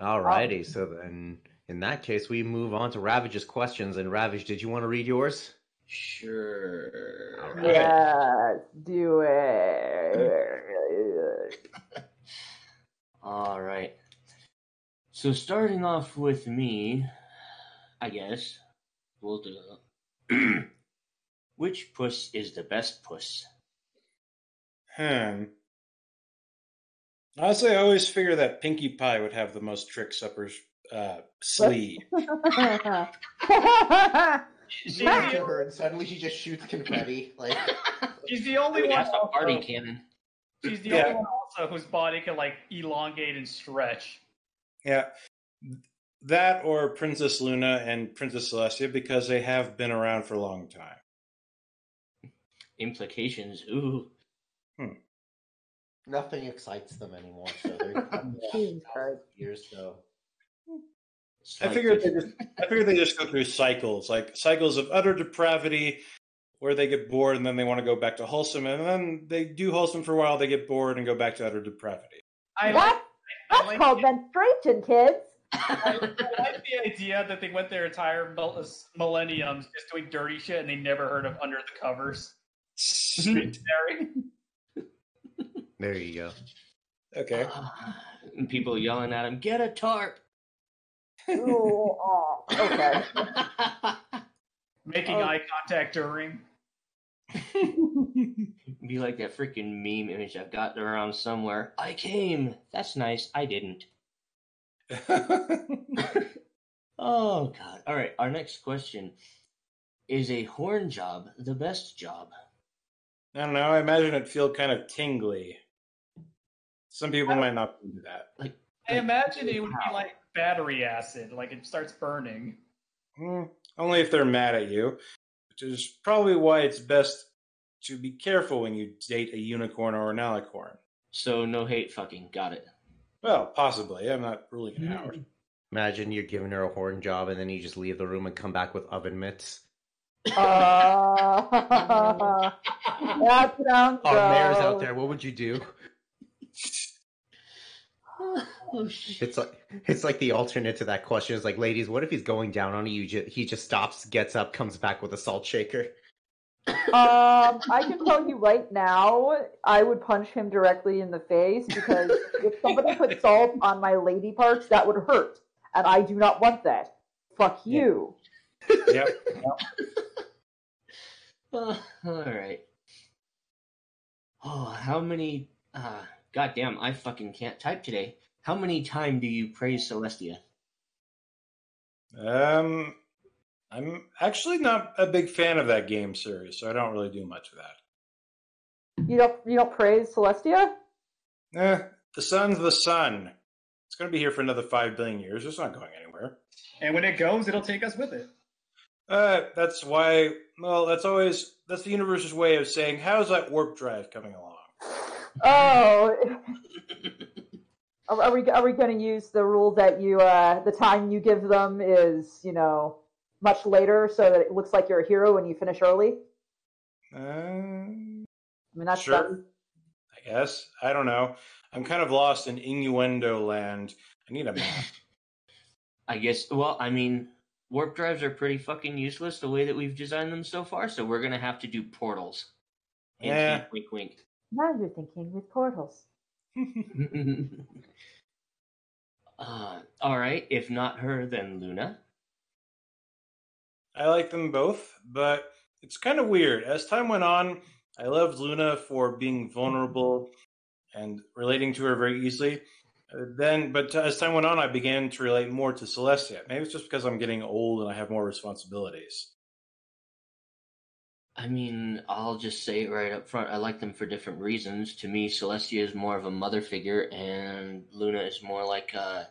Alrighty, so then in that case, we move on to Ravage's questions. And Ravage, did you want to read yours? Sure. All right. Yes, do it. [laughs] All right. So starting off with me, I guess we'll do. [clears throat] Which puss is the best puss? Hmm. Honestly, I always figure that Pinkie Pie would have the most tricks up her uh, sleeve. [laughs] She's Wow. the, her, and suddenly she just shoots confetti. Like, [laughs] she's the only one. That's a party cannon. She's the Yeah. only one also whose body can like elongate and stretch. Yeah. That or Princess Luna and Princess Celestia because they have been around for a long time. Implications. Ooh. Hmm. nothing excites them anymore. So they're [laughs] Jesus Christ. years. So I figured they just, I figured they just go through cycles, like cycles of utter depravity, where they get bored and then they want to go back to wholesome, and then they do wholesome for a while, they get bored and go back to utter depravity. I What? I That's like, called menstruation, kids. I like the idea that they went their entire uh, millenniums just doing dirty shit and they never heard of Under the Covers. There you go. Okay. [sighs] and people yelling at him, "Get a tarp!" Ooh, oh, okay. [laughs] Making Oh. eye contact during. [laughs] Be like that freaking meme image I've got around somewhere. I came. That's nice. I didn't. [laughs] Oh God! All right. Our next question is: A horn job the best job? I don't know. I imagine it'd feel kind of tingly. Some people might not do that. I imagine it would be like battery acid, like it starts burning. Hmm, only if they're mad at you, which is probably why it's best to be careful when you date a unicorn or an alicorn. So no hate fucking. Got it. Well, possibly. I'm not ruling it out. Imagine you're giving her a horn job, and then you just leave the room and come back with oven mitts. Uh, [laughs] that sounds Our mayor's out there. What would you do? Oh shit! It's like it's like the alternate to that question is like, ladies, what if he's going down on you? ju- He just stops, gets up, comes back with a salt shaker. Um, I can tell you right now, I would punch him directly in the face because [laughs] if somebody put salt on my lady parts, that would hurt, and I do not want that. Fuck you. Yep. [laughs] Uh, all right. Oh, how many? Uh, goddamn! I fucking can't type today. How many time do you praise Celestia? Um, I'm actually not a big fan of that game series, so I don't really do much of that. You don't you don't praise Celestia? Eh, the sun's the sun. It's going to be here for another five billion years. It's not going anywhere. And when it goes, it'll take us with it. Uh, that's why. Well, that's always that's the universe's way of saying, "How's that warp drive coming along?" Oh, [laughs] are, are we are we going to use the rule that you uh, the time you give them is you know much later, so that it looks like you're a hero when you finish early? Uh, I mean that's Sure. that's- I guess I don't know. I'm kind of lost in innuendo land. I need a map. [laughs] I guess. Well, I mean, warp drives are pretty fucking useless the way that we've designed them so far. So we're gonna have to do portals. Hint, Yeah. hint, wink, wink. now you're thinking with portals. [laughs] uh, all right. If not her, then Luna. I like them both, but it's kind of weird. As time went on, I loved Luna for being vulnerable and relating to her very easily. Uh, then, but as time went on, I began to relate more to Celestia. Maybe it's just because I'm getting old and I have more responsibilities. I mean, I'll just say it right up front. I like them for different reasons. To me, Celestia is more of a mother figure, and Luna is more like a.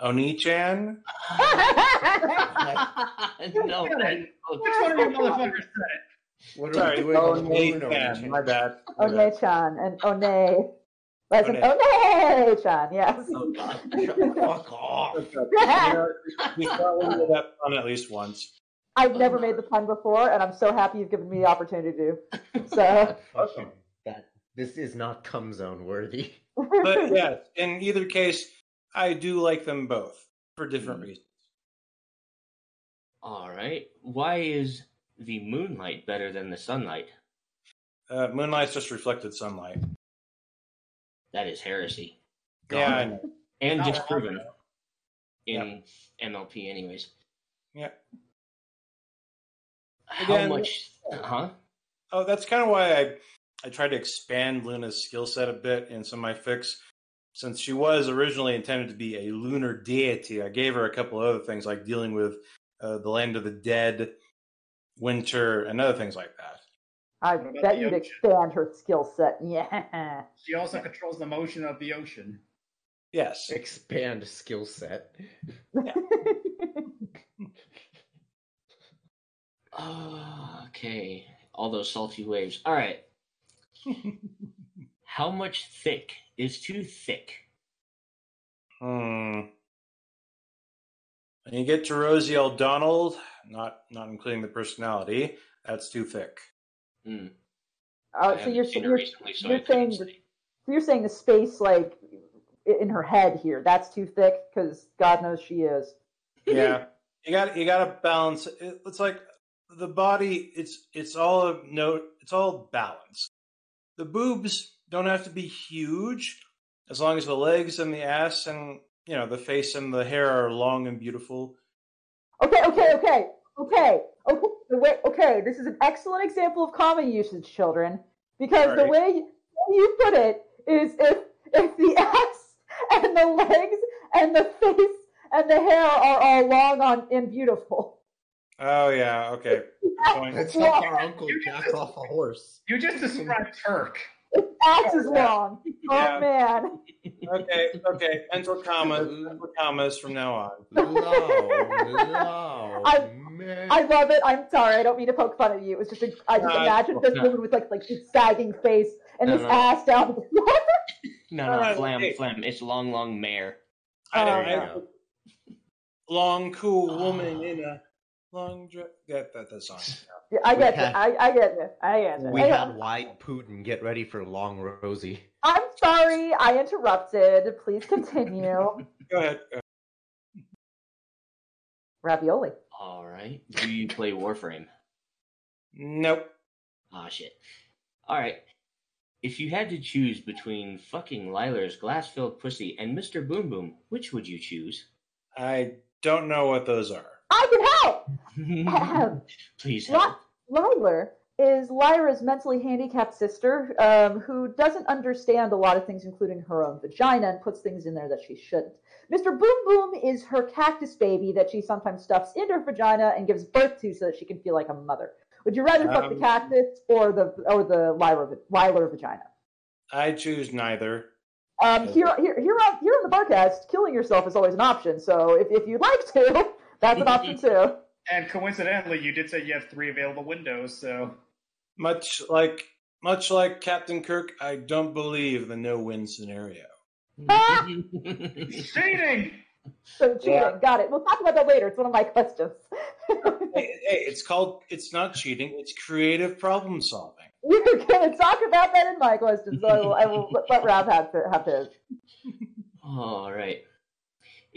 Oni-chan? [laughs] no, Which one of you motherfuckers said it? What Sorry, doing Oh, on no, Moon Oni-chan, my bad. One-chan and One. As an oh chan, yes. [laughs] Oh god. Fuck [laughs] off. We probably did that fun at least once. I've never oh, made the pun before, and I'm so happy you've given me the opportunity to. So, Awesome. That this is not cum zone worthy. But yes, in either case, I do like them both for different reasons. All right. Why is the moonlight better than the sunlight? Uh, Moonlight's just reflected sunlight. That is heresy. Yeah, I know. And Not disproven wrong, in MLP, anyways. Yeah. How Again- much? Huh? Oh, that's kind of why I I tried to expand Luna's skill set a bit in some of my fics. Since she was originally intended to be a lunar deity, I gave her a couple of other things like dealing with uh, the land of the dead, winter, and other things like that. I bet you'd ocean? expand her skill set. [laughs] Yeah. She also controls the motion of the ocean. Yes. Expand skill set. Ah, [laughs] okay. All those salty waves. All right. [laughs] How much thick is too thick? Hmm. When you get to Rosie O'Donnell, not not including the personality, that's too thick. Hmm. I so you're you're, recently, so you're saying the, so you're saying the space like in her head here that's too thick because God knows she is. Yeah, [laughs] you got you got to balance. It, it's like the body. It's it's all a note. It's all balance. The boobs don't have to be huge, as long as the legs and the ass and you know the face and the hair are long and beautiful. Okay, okay, okay, okay, okay. Wait, okay. This is an excellent example of common usage, children, because the way you, you put it is if if the [laughs] ass and the legs and the face and the hair are all long on and beautiful. Oh yeah, okay. [laughs] Good point. That's That's how how our uncle jacks off a horse. You just described Turk. Ass is long. [laughs] Yeah. Oh man. Okay, okay. Mental commas, [laughs] mental commas from now on. No, no, I- man. I love it. I'm sorry. I don't mean to poke fun at you. It was just a, I just No, imagined this no. woman with like like this sagging face and No, this no. ass down to the floor. No, no, right, flam, hey. phlegm. It's long, long mare. I know. Oh, I know. Long, cool oh. woman in a long dress. That, that, that song. Yeah, I get had- it. I, I get it. I get it. we Hey, had White Putin. Get ready for long Rosie. I'm sorry. I interrupted. Please continue. [laughs] Go ahead. Go ahead. Ravioli. All right. Do you play Warframe? Nope. Ah, shit. All right. If you had to choose between fucking Lilar's glass-filled pussy and Mr. Boom Boom, which would you choose? I don't know what those are. I can help. [laughs] Please Li- help. Liler is Lyra's mentally handicapped sister um, who doesn't understand a lot of things, including her own vagina, and puts things in there that she shouldn't. Mr. Boom Boom is her cactus baby that she sometimes stuffs into her vagina and gives birth to so that she can feel like a mother. Would you rather fuck the Um, cactus or the or the Lyra, Lyra vagina? I choose neither. Um, here, here, here on here on the barcast, killing yourself is always an option. So if, if you'd like to, that's an option too. And coincidentally, you did say you have three available windows, so Much like much like Captain Kirk, I don't believe the no-win scenario. [laughs] cheating. So cheating, Yeah. got it. We'll talk about that later. It's one of my questions. [laughs] hey, hey, it's called. It's not cheating. It's creative problem solving. [laughs] We're going to talk about that in my questions. So I will, I will let, let Rob have, to, have his. All right.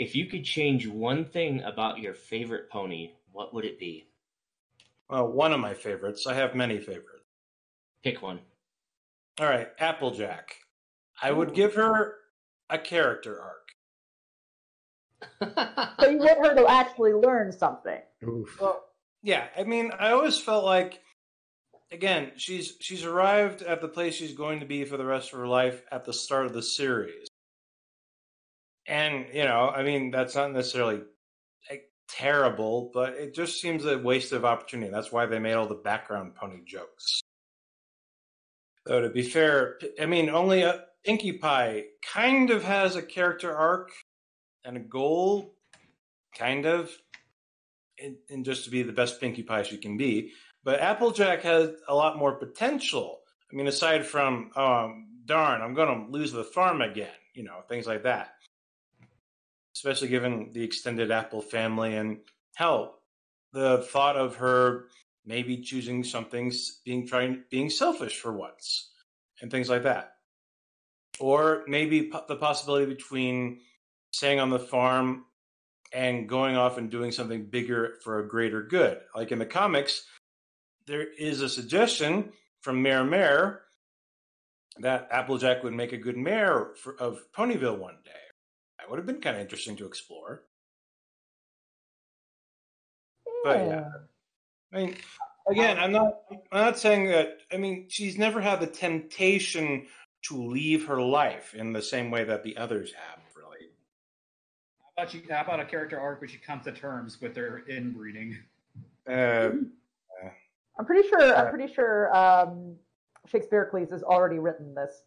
If you could change one thing about your favorite pony, what would it be? Well, one of my favorites. I have many favorites. Pick one. All right, Applejack. I would give her a character arc. [laughs] So you want her to actually learn something. Oof. Well, yeah. I mean, I always felt like, again, she's she's arrived at the place she's going to be for the rest of her life at the start of the series, and you know, I mean, that's not necessarily like, terrible, but it just seems a waste of opportunity. That's why they made all the background pony jokes. Though to be fair, I mean, only a Pinkie Pie kind of has a character arc and a goal, kind of and, just to be the best Pinkie Pie she can be. But Applejack has a lot more potential. I mean, aside from um, darn, I'm going to lose the farm again. You know, things like that. Especially given the extended Apple family and hell, the thought of her maybe choosing something, being trying, being selfish for once, and things like that. Or maybe po- the possibility between staying on the farm and going off and doing something bigger for a greater good. Like in the comics, there is a suggestion from Mayor Mare that Applejack would make a good mayor for, of Ponyville one day. That would have been kind of interesting to explore. But yeah, I mean, again, I'm not. I'm not saying that. I mean, she's never had the temptation to leave her life in the same way that the others have. Really, How about you? How about a character arc where she comes to terms with her inbreeding? uh, I'm pretty sure. I'm pretty sure um, Shakespeare Cleese has already written this.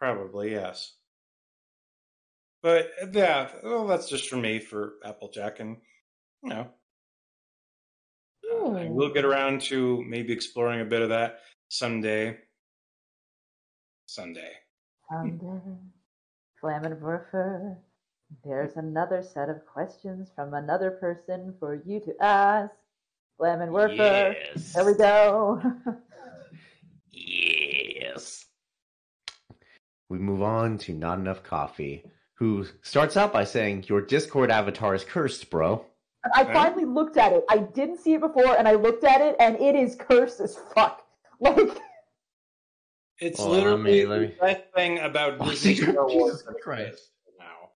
probably yes. But yeah, well, that's just for me for Applejack, and you know, I Hmm. will get around to maybe exploring a bit of that someday. Someday. Someday, Flammenwerfer, there's another set of questions from another person for you to ask. Flammenwerfer, Yes. there we go. Yes. We move on to Not Enough Coffee, who starts out by saying, Your Discord avatar is cursed, bro. I finally looked at it. I didn't see it before, and I looked at it, and it is cursed as fuck. [laughs] Like, It's Hold on, let literally me- let me- the best thing about Oh, Disney [laughs] Jesus Star Wars Christ. now.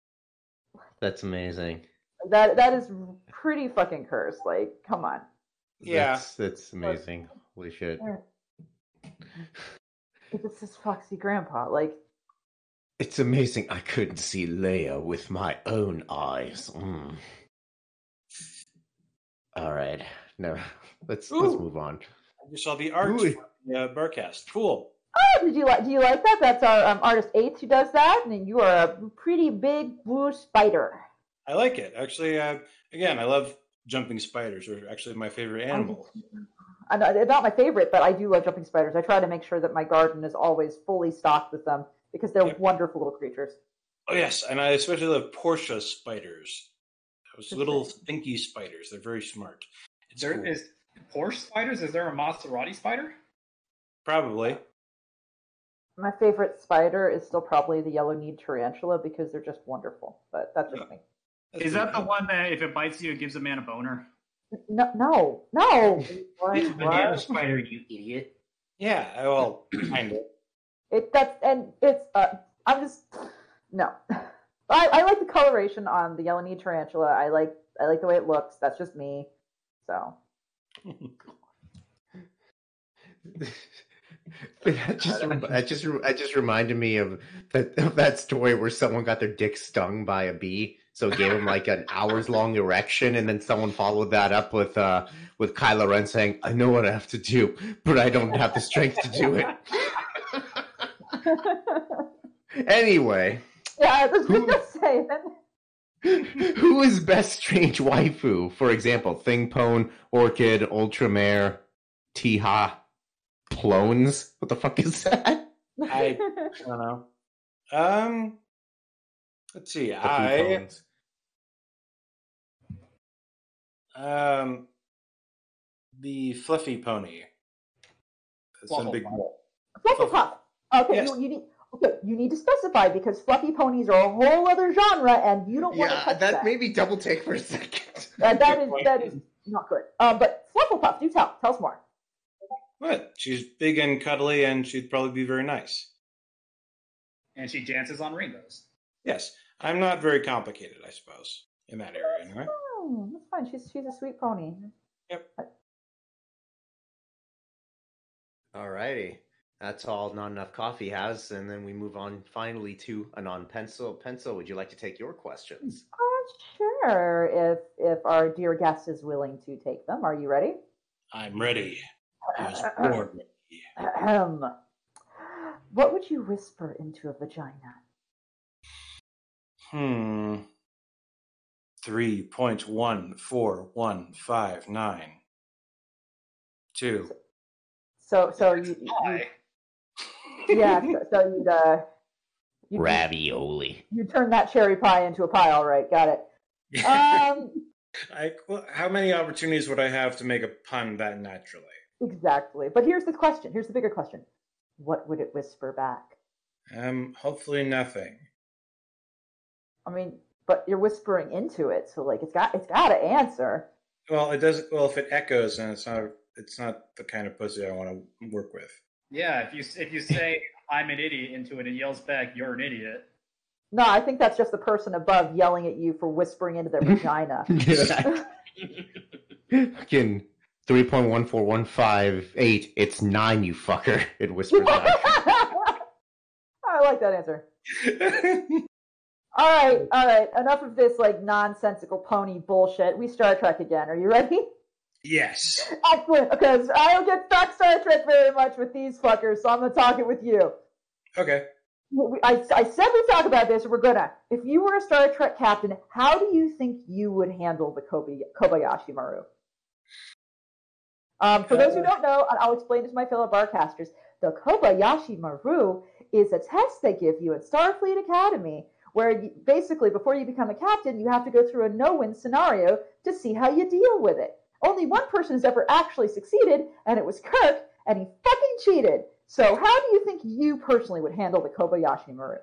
That's amazing. that that is pretty fucking cursed. Like, come on. Yeah. That's, that's amazing. Holy shit. It's this Foxy Grandpa. Like, It's amazing I couldn't see Leia with my own eyes. Mm. All right. No, [laughs] let's let's move on. I just saw the art Ooh. from the uh, Barcast. Cool. oh, did you like? Do you like that? That's our um, artist Eighth who does that, and you are a pretty big blue spider. I like it. Actually, uh, again, I love jumping spiders. They're actually my favorite animal. I know, they're not my favorite, but I do love jumping spiders. I try to make sure that my garden is always fully stocked with them because they're Yep. wonderful little creatures. Oh yes, and I especially love Portia spiders. Those little stinky spiders. They're very smart. It's There cool. is Porsche spiders. Is there a Maserati spider? Probably. My favorite spider is still probably the yellow kneed tarantula because they're just wonderful. But that's just me. That's Is that the one that if it bites you, it gives a man a boner? No, no, no. [laughs] What? It's a banana spider, you idiot. Yeah, well, [clears throat] kind of. It that's and it's uh I'm just no. I, I like the coloration on the yellow knee tarantula. I like I like the way it looks. That's just me. So [laughs] that just that just that just reminded me of that of that story where someone got their dick stung by a bee, so it gave him like an hours long erection, and then someone followed that up with uh with Kylo Ren saying, "I know what I have to do, but I don't have the strength to do it." [laughs] anyway, yeah, I was Who- gonna say [laughs] who is best strange waifu? For example, Thingpone, Orchid, Ultramare, Tiha, Plones. What the fuck is that? I- I don't know. Um, let's see. The I Plones. um the fluffy pony. It's a Fluffle big Puff. Fluffy Puff. Okay, Yes. you, you need okay, you need to specify because fluffy ponies are a whole other genre and you don't want to Yeah, touch that that. made me double take for a second. Uh, [laughs] That, that is that is [laughs] not good. Um, but Flufflepuff, do tell. Tell us more. What? She's big and cuddly, and she'd probably be very nice. And she dances on rainbows. Yes, I'm not very complicated, I suppose, in that area anyway. Oh, that's fine. She's she's a sweet pony. Yep. Alrighty. That's all Not Enough Coffee has, and then we move on finally to Anon Pencil. Pencil, would you like to take your questions? Uh, sure. If if our dear guest is willing to take them, are you ready? I'm ready. I was born ready. Ahem. What would you whisper into a vagina? Hmm. Three point one four one five nine two. So so you, you Why? Yeah, so, so you'd uh, you'd, Ravioli. you turn that cherry pie into a pie. All right, got it. [laughs] Um, I, well, how many opportunities would I have to make a pun that naturally? exactly. But here's the question. Here's the bigger question. What would it whisper back? Um, hopefully nothing. I mean, but you're whispering into it, so like it's got it's got to answer. Well, it does. Well, if it echoes, then it's not. It's not the kind of pussy I want to work with. Yeah, if you if you say I'm an idiot into it, it yells back, "You're an idiot." No, I think that's just the person above yelling at you for whispering into their [laughs] vagina. [laughs] Fucking three point one four one five eight. It's nine, you fucker. [laughs] It whispers back. I like that answer. All right, all right. Enough of this like nonsensical pony bullshit. We Star Trek again. Are you ready? Yes. Excellent. Because I don't get stuck Star Trek very much with these fuckers, so I'm gonna talk it with you. Okay. I, I said we talk about this, and we're gonna. If you were a Star Trek captain, how do you think you would handle the Kobe, Kobayashi Maru? Um, for those who don't know, I'll explain this to my fellow barcasters. The Kobayashi Maru is a test they give you at Starfleet Academy, where you, basically before you become a captain, you have to go through a no-win scenario to see how you deal with it. Only one person has ever actually succeeded, and it was Kirk, and he fucking cheated. So, how do you think you personally would handle the Kobayashi Maru?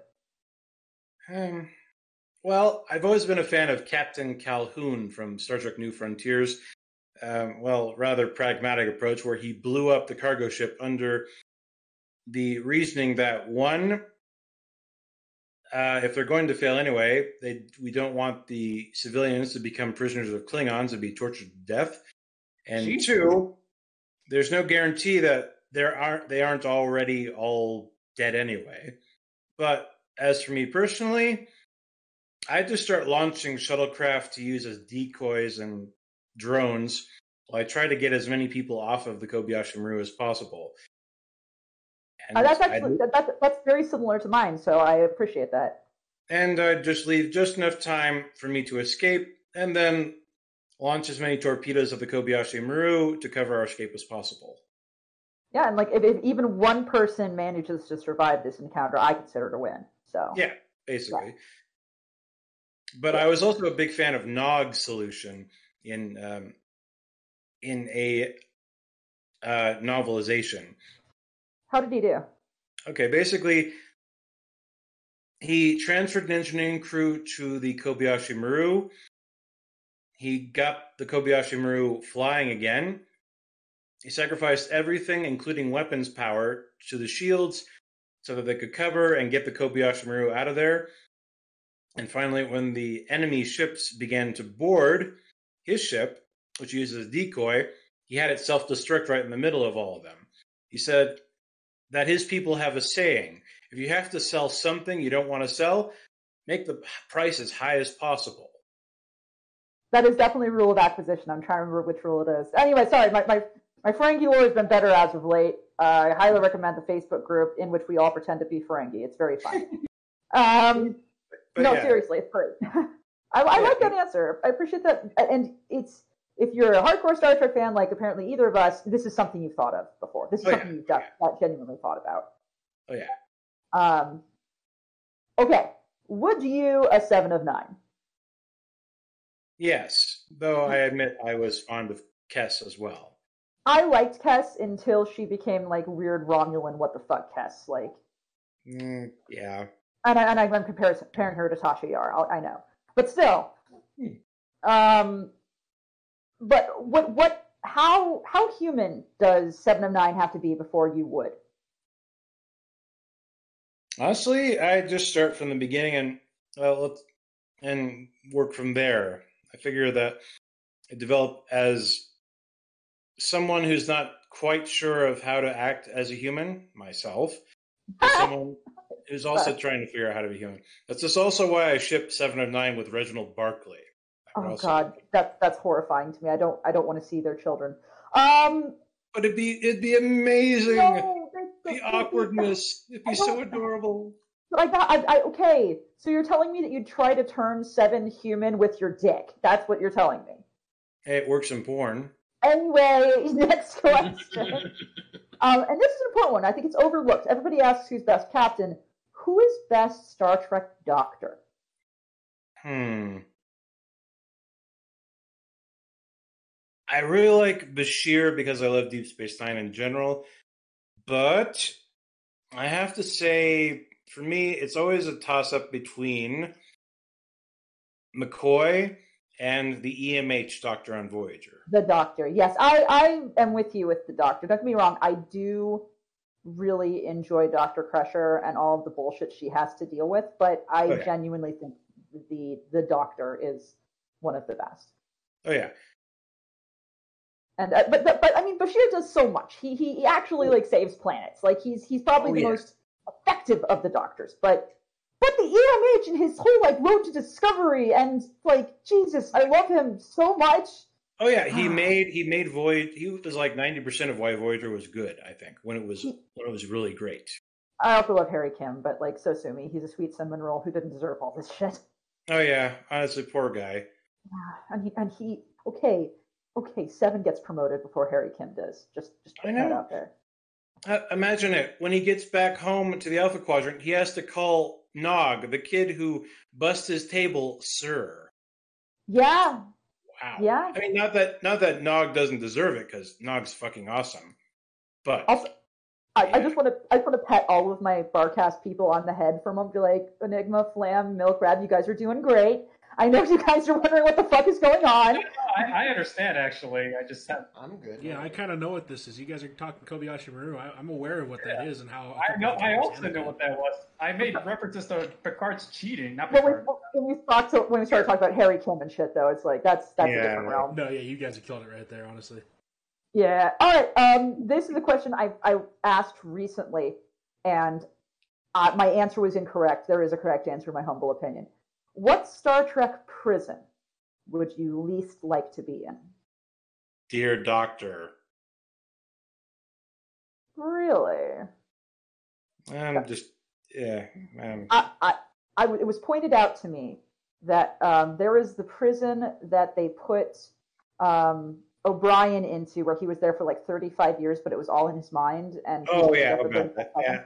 Um, well, I've always been a fan of Captain Calhoun from Star Trek New Frontiers. Um, well, rather pragmatic approach where he blew up the cargo ship under the reasoning that one, uh, if they're going to fail anyway, they we don't want the civilians to become prisoners of Klingons and be tortured to death. And Jesus. two, there's no guarantee that there aren't they aren't already all dead anyway. But as for me personally, I just start launching shuttlecraft to use as decoys and drones while I try to get as many people off of the Kobayashi Maru as possible. Uh, that's actually that, that's that's very similar to mine, so I appreciate that. and I just leave just enough time for me to escape, and then launch as many torpedoes of the Kobayashi Maru to cover our escape as possible. Yeah, and like if, if even one person manages to survive this encounter, I consider it a win. So Yeah, basically. But I was also a big fan of Nog's solution in um, in a uh, novelization. How did he do? Okay, basically, he transferred an engineering crew to the Kobayashi Maru. He got the Kobayashi Maru flying again. He sacrificed everything, including weapons power, to the shields so that they could cover and get the Kobayashi Maru out of there. And finally, when the enemy ships began to board his ship, which as a decoy, he had it self destruct right in the middle of all of them. He said that his people have a saying if you have to sell something you don't want to sell, make the price as high as possible. That is definitely a rule of acquisition. I'm trying to remember which rule it is. Anyway, sorry, my my, my Ferengi lore has been better as of late. Uh, I highly recommend the Facebook group in which we all pretend to be Ferengi. It's very fun. [laughs] um, no, yeah, seriously, it's great. [laughs] I, I Yeah, like that answer. I appreciate that, and it's if you're a hardcore Star Trek fan, like apparently either of us, this is something you've thought of before. This is Oh, yeah, something you've got, got genuinely thought about. Oh, yeah. Um, okay, would you a seven of nine? Yes, though I admit I was fond of Kes as well. I liked Kes until she became like weird Romulan. What the fuck, Kes? Like, Mm, yeah. and, I, and I'm comparing, her to Tasha Yar. I, I know, but still. Hmm. Um, but what what how how human does seven of nine have to be before you would? Honestly, I just start from the beginning and and work from there. I figure that I develop as someone who's not quite sure of how to act as a human myself, [laughs] someone who's also trying to figure out how to be human. That's just also why I shipped Seven of Nine with Reginald Barclay. I would Oh also- God, that's that's horrifying to me. I don't I don't want to see their children. Um, But it'd be it'd be amazing. no, they- they- the awkwardness. It'd be so adorable. Like that, I, I, okay. So you're telling me that you'd try to turn seven human with your dick? That's what you're telling me. Hey, it works in porn. Anyway, [laughs] next [laughs] question. Um, and this is an important one. I think it's overlooked. Everybody asks who's best captain. Who is best Star Trek doctor? Hmm. I really like Bashir because I love Deep Space Nine in general, but I have to say, for me, it's always a toss up between McCoy and the EMH Doctor on Voyager. The doctor. Yes, I, I am with you with the doctor. Don't get me wrong. I do really enjoy Dr. Crusher and all of the bullshit she has to deal with, but I Oh, yeah. genuinely think the the doctor is one of the best. Oh yeah, And uh, but, but but I mean, Bashir does so much. He he, he actually like saves planets. Like he's he's probably Oh, the yeah. most effective of the doctors. But but the EMH and his whole like road to discovery and like Jesus, I love him so much. oh yeah. He made he made Void. He was like ninety percent of why Voyager was good. I think when it was when it was really great. I also love Harry Kim, but like so sue me. He's a sweet cinnamon roll who didn't deserve all this shit. Oh yeah, honestly, poor guy. And he and he okay okay seven gets promoted before Harry Kim does. Just just putting that out there. Uh, imagine it. When he gets back home to the Alpha Quadrant, he has to call Nog, the kid who busts his table, sir. Yeah, Wow. yeah. I mean, not that not that Nog doesn't deserve it because Nog's fucking awesome, but Also, I, I just want to I just want to pet all of my barcast people on the head for a moment. Be like, Enigma, Flam, Milk Rab, you guys are doing great. I know you guys are wondering what the fuck is going on. I, I understand actually. I just have. I'm good. Yeah, I kind of know what this is. You guys are talking Kobayashi Maru. I, I'm aware of what that is and how. I know. I also know what that was. I made references to Picard's cheating, not When we, Picard. when we to, when we started talking about Harry Kim and shit, though, it's like that's that's a different realm. No, yeah, you guys are killing it right there, honestly. Yeah. All right. Um, this is a question I I asked recently, and uh, my answer was incorrect. There is a correct answer, in my humble opinion. What Star Trek prison would you least like to be in? dear Doctor, Really? I'm just yeah. I I I. it was pointed out to me that um, there is the prison that they put um, O'Brien into, where he was there for like 35 years, but it was all in his mind. And oh yeah, up with about being that, yeah.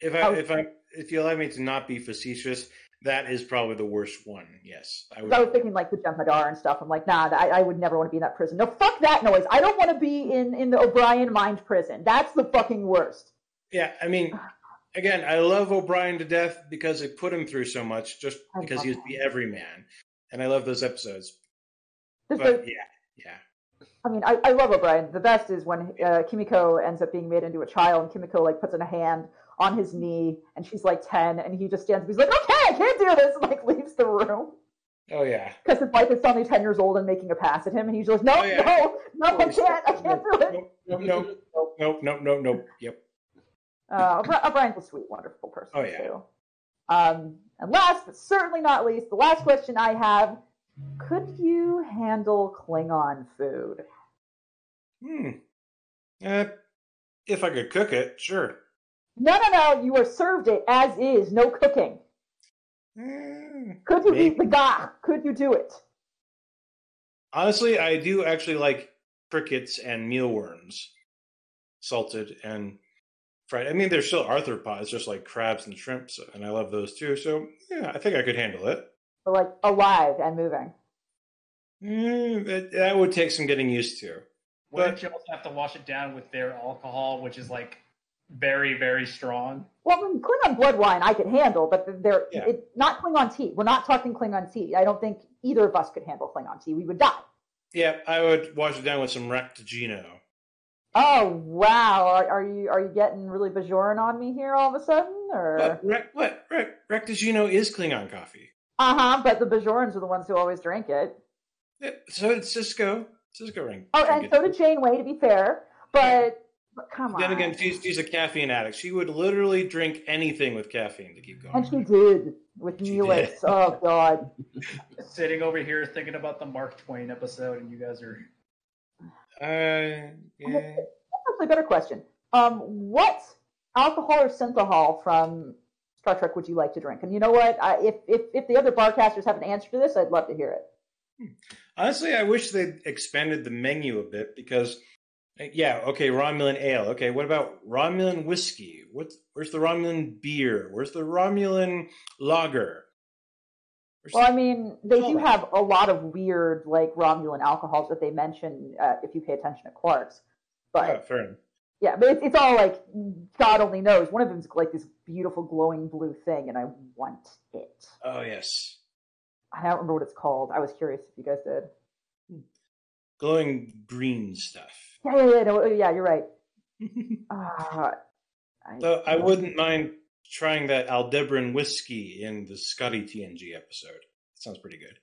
If I Oh. if I if you allow me to not be facetious, that is probably the worst one. Yes, I would. I was thinking like the Jem'Hadar and stuff. I'm like, nah, I, I would never want to be in that prison. No, fuck that noise. I don't want to be in in the O'Brien mind prison. That's the fucking worst. Yeah, I mean, again, I love O'Brien to death because they put him through so much, just I because he was the everyman, and I love those episodes. There's But the- yeah, yeah, I mean, I, I love O'Brien. The best is when uh, Kimiko ends up being made into a child, and Kimiko like puts in a hand on his knee, and she's like ten, and he just stands. up. He's like, "Okay, I can't do this," and like leaves the room oh yeah. because his wife is suddenly ten years old and making a pass at him, and he's just, "No, Oh, yeah. no, no, I can't, I can't do it." Nope, nope, nope, nope, nope, nope, nope. Yep. Uh, O'Bri- O'Brien's a sweet, wonderful person Oh, yeah. too. Um, and last but certainly not least, the last question I have: Could you handle Klingon food? Hmm. Uh, if I could cook it, sure. No, no, no. You are served it as is, no cooking. Eh, Could you Maybe. eat the gah? Could you do it? Honestly, I do actually like crickets and mealworms, salted and fried. I mean, they're still arthropods, just like crabs and shrimps, and I love those too. So yeah, I think I could handle it. But like alive and moving. Mm, that, that would take some getting used to. Wouldn't you also have to wash it down with their alcohol, which is like very, very strong? Well, Klingon blood wine I could handle, but they're Yeah. it, not Klingon tea. We're not talking Klingon tea. I don't think either of us could handle Klingon tea. We would die. Yeah, I would wash it down with some Raktajino. Oh wow! Are, are you are you getting really Bajoran on me here all of a sudden, or? Rec, what? Rec, Raktajino is Klingon coffee. Uh huh. But the Bajorans are the ones who always drink it. Yeah, so it's Sisko. Sisko ring. Oh, and so did Janeway, to be fair. But, but come on. Then again, she's, she's a caffeine addict. She would literally drink anything with caffeine to keep going. and she did with She Neelix. Oh God. [laughs] Sitting over here thinking about the Mark Twain episode, and you guys are. Uh, yeah. That's actually a better question. Um, what alcohol or synthahol from Star Trek would you like to drink? And you know what? I, if if if the other barcasters have an answer to this, I'd love to hear it. Honestly, I wish they'd expanded the menu a bit because Yeah, okay, Romulan ale. Okay, what about Romulan whiskey? What's where's the Romulan beer? Where's the Romulan lager? Where's Well, I mean, they do have a lot of weird, like Romulan alcohols that they mention uh, if you pay attention to Quarks. But Oh, fair enough. yeah, but it's, it's all like God only knows. One of them's like this beautiful glowing blue thing, and I want it. Oh yes, I don't remember what it's called. I was curious if you guys did. glowing green stuff. Yeah, yeah, yeah. No, yeah, you're right. Uh, [laughs] I, Though I wouldn't mind trying that Aldebaran whiskey in the Scotty TNG episode. sounds pretty good.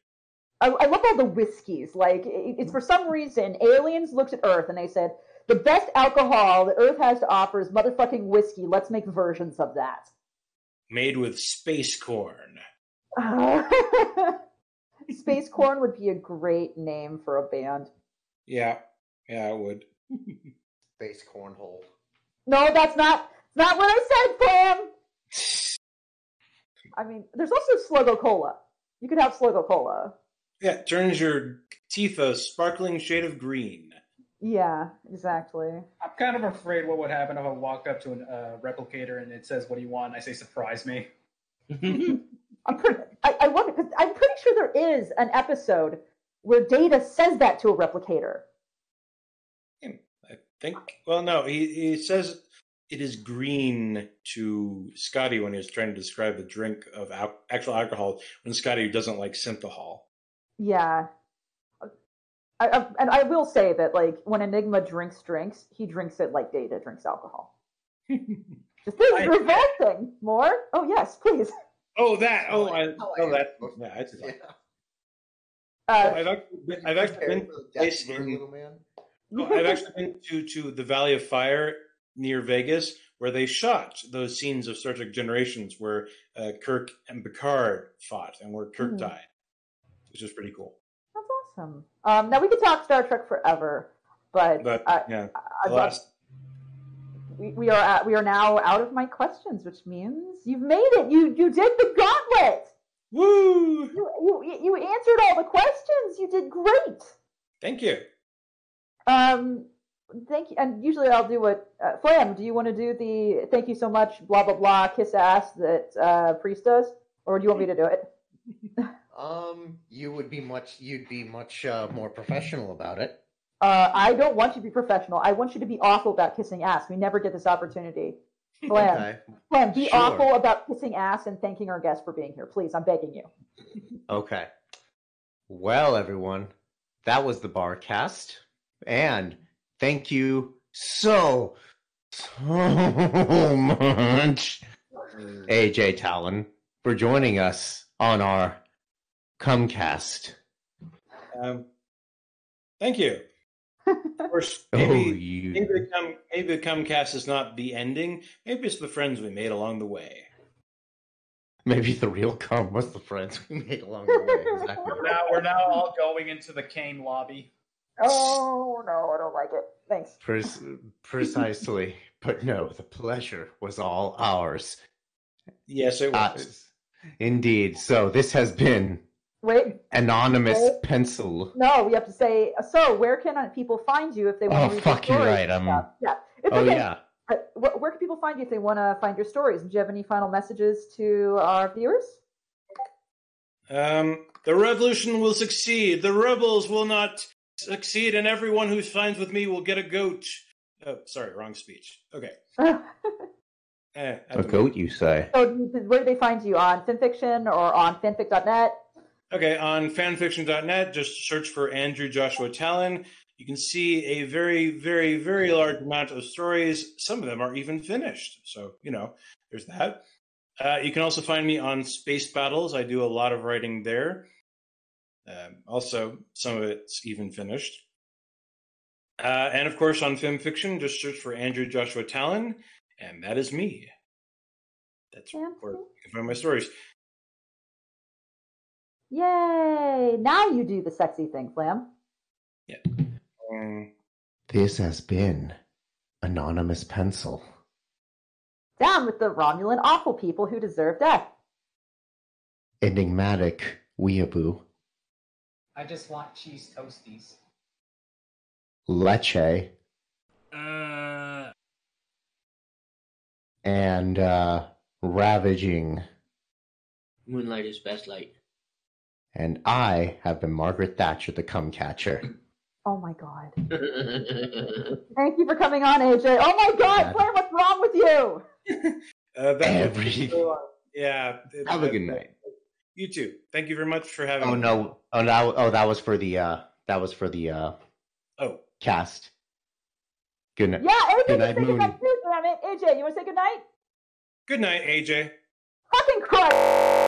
I, I love all the whiskeys. Like, it, it's for some reason, aliens looked at Earth and they said, the best alcohol that Earth has to offer is motherfucking whiskey. Let's make versions of that. Made with space corn. [laughs] Space Corn would be a great name for a band. Yeah, yeah, I would. [laughs] Space cornhole. No, that's not not what I said, Pam. I mean, there's also Sluggo Cola. You could have Sluggo Cola. Yeah, it turns your teeth a sparkling shade of green. Yeah, exactly. I'm kind of afraid what would happen if I walked up to a uh, replicator and it says, "What do you want?" and I say, "Surprise me." [laughs] I'm pretty. I, I wonder because I'm pretty sure there is an episode where Data says that to a replicator. I think. Well, no, he, he says it is green to Scotty when he was trying to describe the drink of al- actual alcohol when Scotty doesn't like synthahol. Yeah. I, I, and I will say that, like, when Enigma drinks drinks, he drinks it like Data drinks alcohol. [laughs] Just this is I- revolting. More? Oh yes, please. Oh, that! Oh, I, Oh, oh, I- that! Yeah, I just, Yeah. Uh, I've actually been, I've actually been For the death of in- little man. I've actually been to, to the Valley of Fire near Vegas, where they shot those scenes of Star Trek Generations, where uh, Kirk and Picard fought, and where Kirk Mhm. died, which was pretty cool. That's awesome. Um, now we could talk Star Trek forever, but, But I, yeah, the love- we, we are at, we are now out of my questions, which means you've made it. You you did the gauntlet. woo! You you you answered all the questions. You did great. Thank you. Um, thank you. And usually I'll do what uh, Flam. Do you want to do the thank you so much blah blah blah kiss ass that uh, Priest does, or do you want me to do it? [laughs] Um, you would be much. You'd be much uh, more professional about it. Uh, I don't want you to be professional. I want you to be awful about kissing ass. We never get this opportunity. [laughs] Flam, Okay. Flam, be Sure. awful about kissing ass and thanking our guest for being here, please. I'm begging you. Okay. Well, everyone, that was the Barcast, and thank you so so much, AJ Talon, for joining us on our Cumcast. Um, thank you. [laughs] Of course, Oh, maybe, you. maybe, the Cum, maybe the Cumcast is not the ending. Maybe it's the friends we made along the way. Maybe the real cum was the friends we made along the way. [laughs] Exactly. We're now we're now all going into the Kane lobby. Oh no, I don't like it. Thanks. Pre- precisely. [laughs] But no, the pleasure was all ours. Yes, it Uh, was. indeed. So this has been Wait, Anonymous Oh. Pencil. no, we have to say. So, where can uh, people find you if they want Oh, to read fuck, your you're stories right, I'm- stuff? Yeah. It's Oh, okay. yeah. Uh, where can people find you if they want to find your stories? Do you have any final messages to our viewers? Um, the revolution will succeed. The rebels will not succeed, and everyone who signs with me will get a goat. Oh, sorry, wrong speech. Okay. so, [laughs] Eh, A goat, you say? where do they find you on fanfiction or on fanfic.net? Okay, on fanfiction.net, just search for Andrew Joshua Talon. You can see a very, very, very large amount of stories. Some of them are even finished. So, you know, there's that. Uh, you can also find me on Space Battles. I do a lot of writing there. Um, also, some of it's even finished. Uh, and of course, on FimFiction, just search for Andrew Joshua Talon, and that is me. That's where you can find my stories. Yay! Now you do the sexy thing, Flam. Um, This has been Anonymous Pencil. Down with the Romulan awful people who deserve death. Enigmatic Weeaboo. I just want cheese toasties. Leche. Uh. And uh, ravaging. Moonlight is best light. And I have been Margaret Thatcher, the cum catcher. Oh my god. [laughs] Thank you for coming on, AJ. Oh my god, Claire, what's wrong with you? [laughs] uh, Every... [laughs] Yeah. Have a good night. You too. Thank you very much for having Oh me. no! Oh no! Oh, that was for the uh, that was for the uh, Oh, cast. Good night. Yeah, AJ, Good you night, say Moon. goodnight too, damn it. AJ, you want to say goodnight? good night, AJ. Fucking Christ!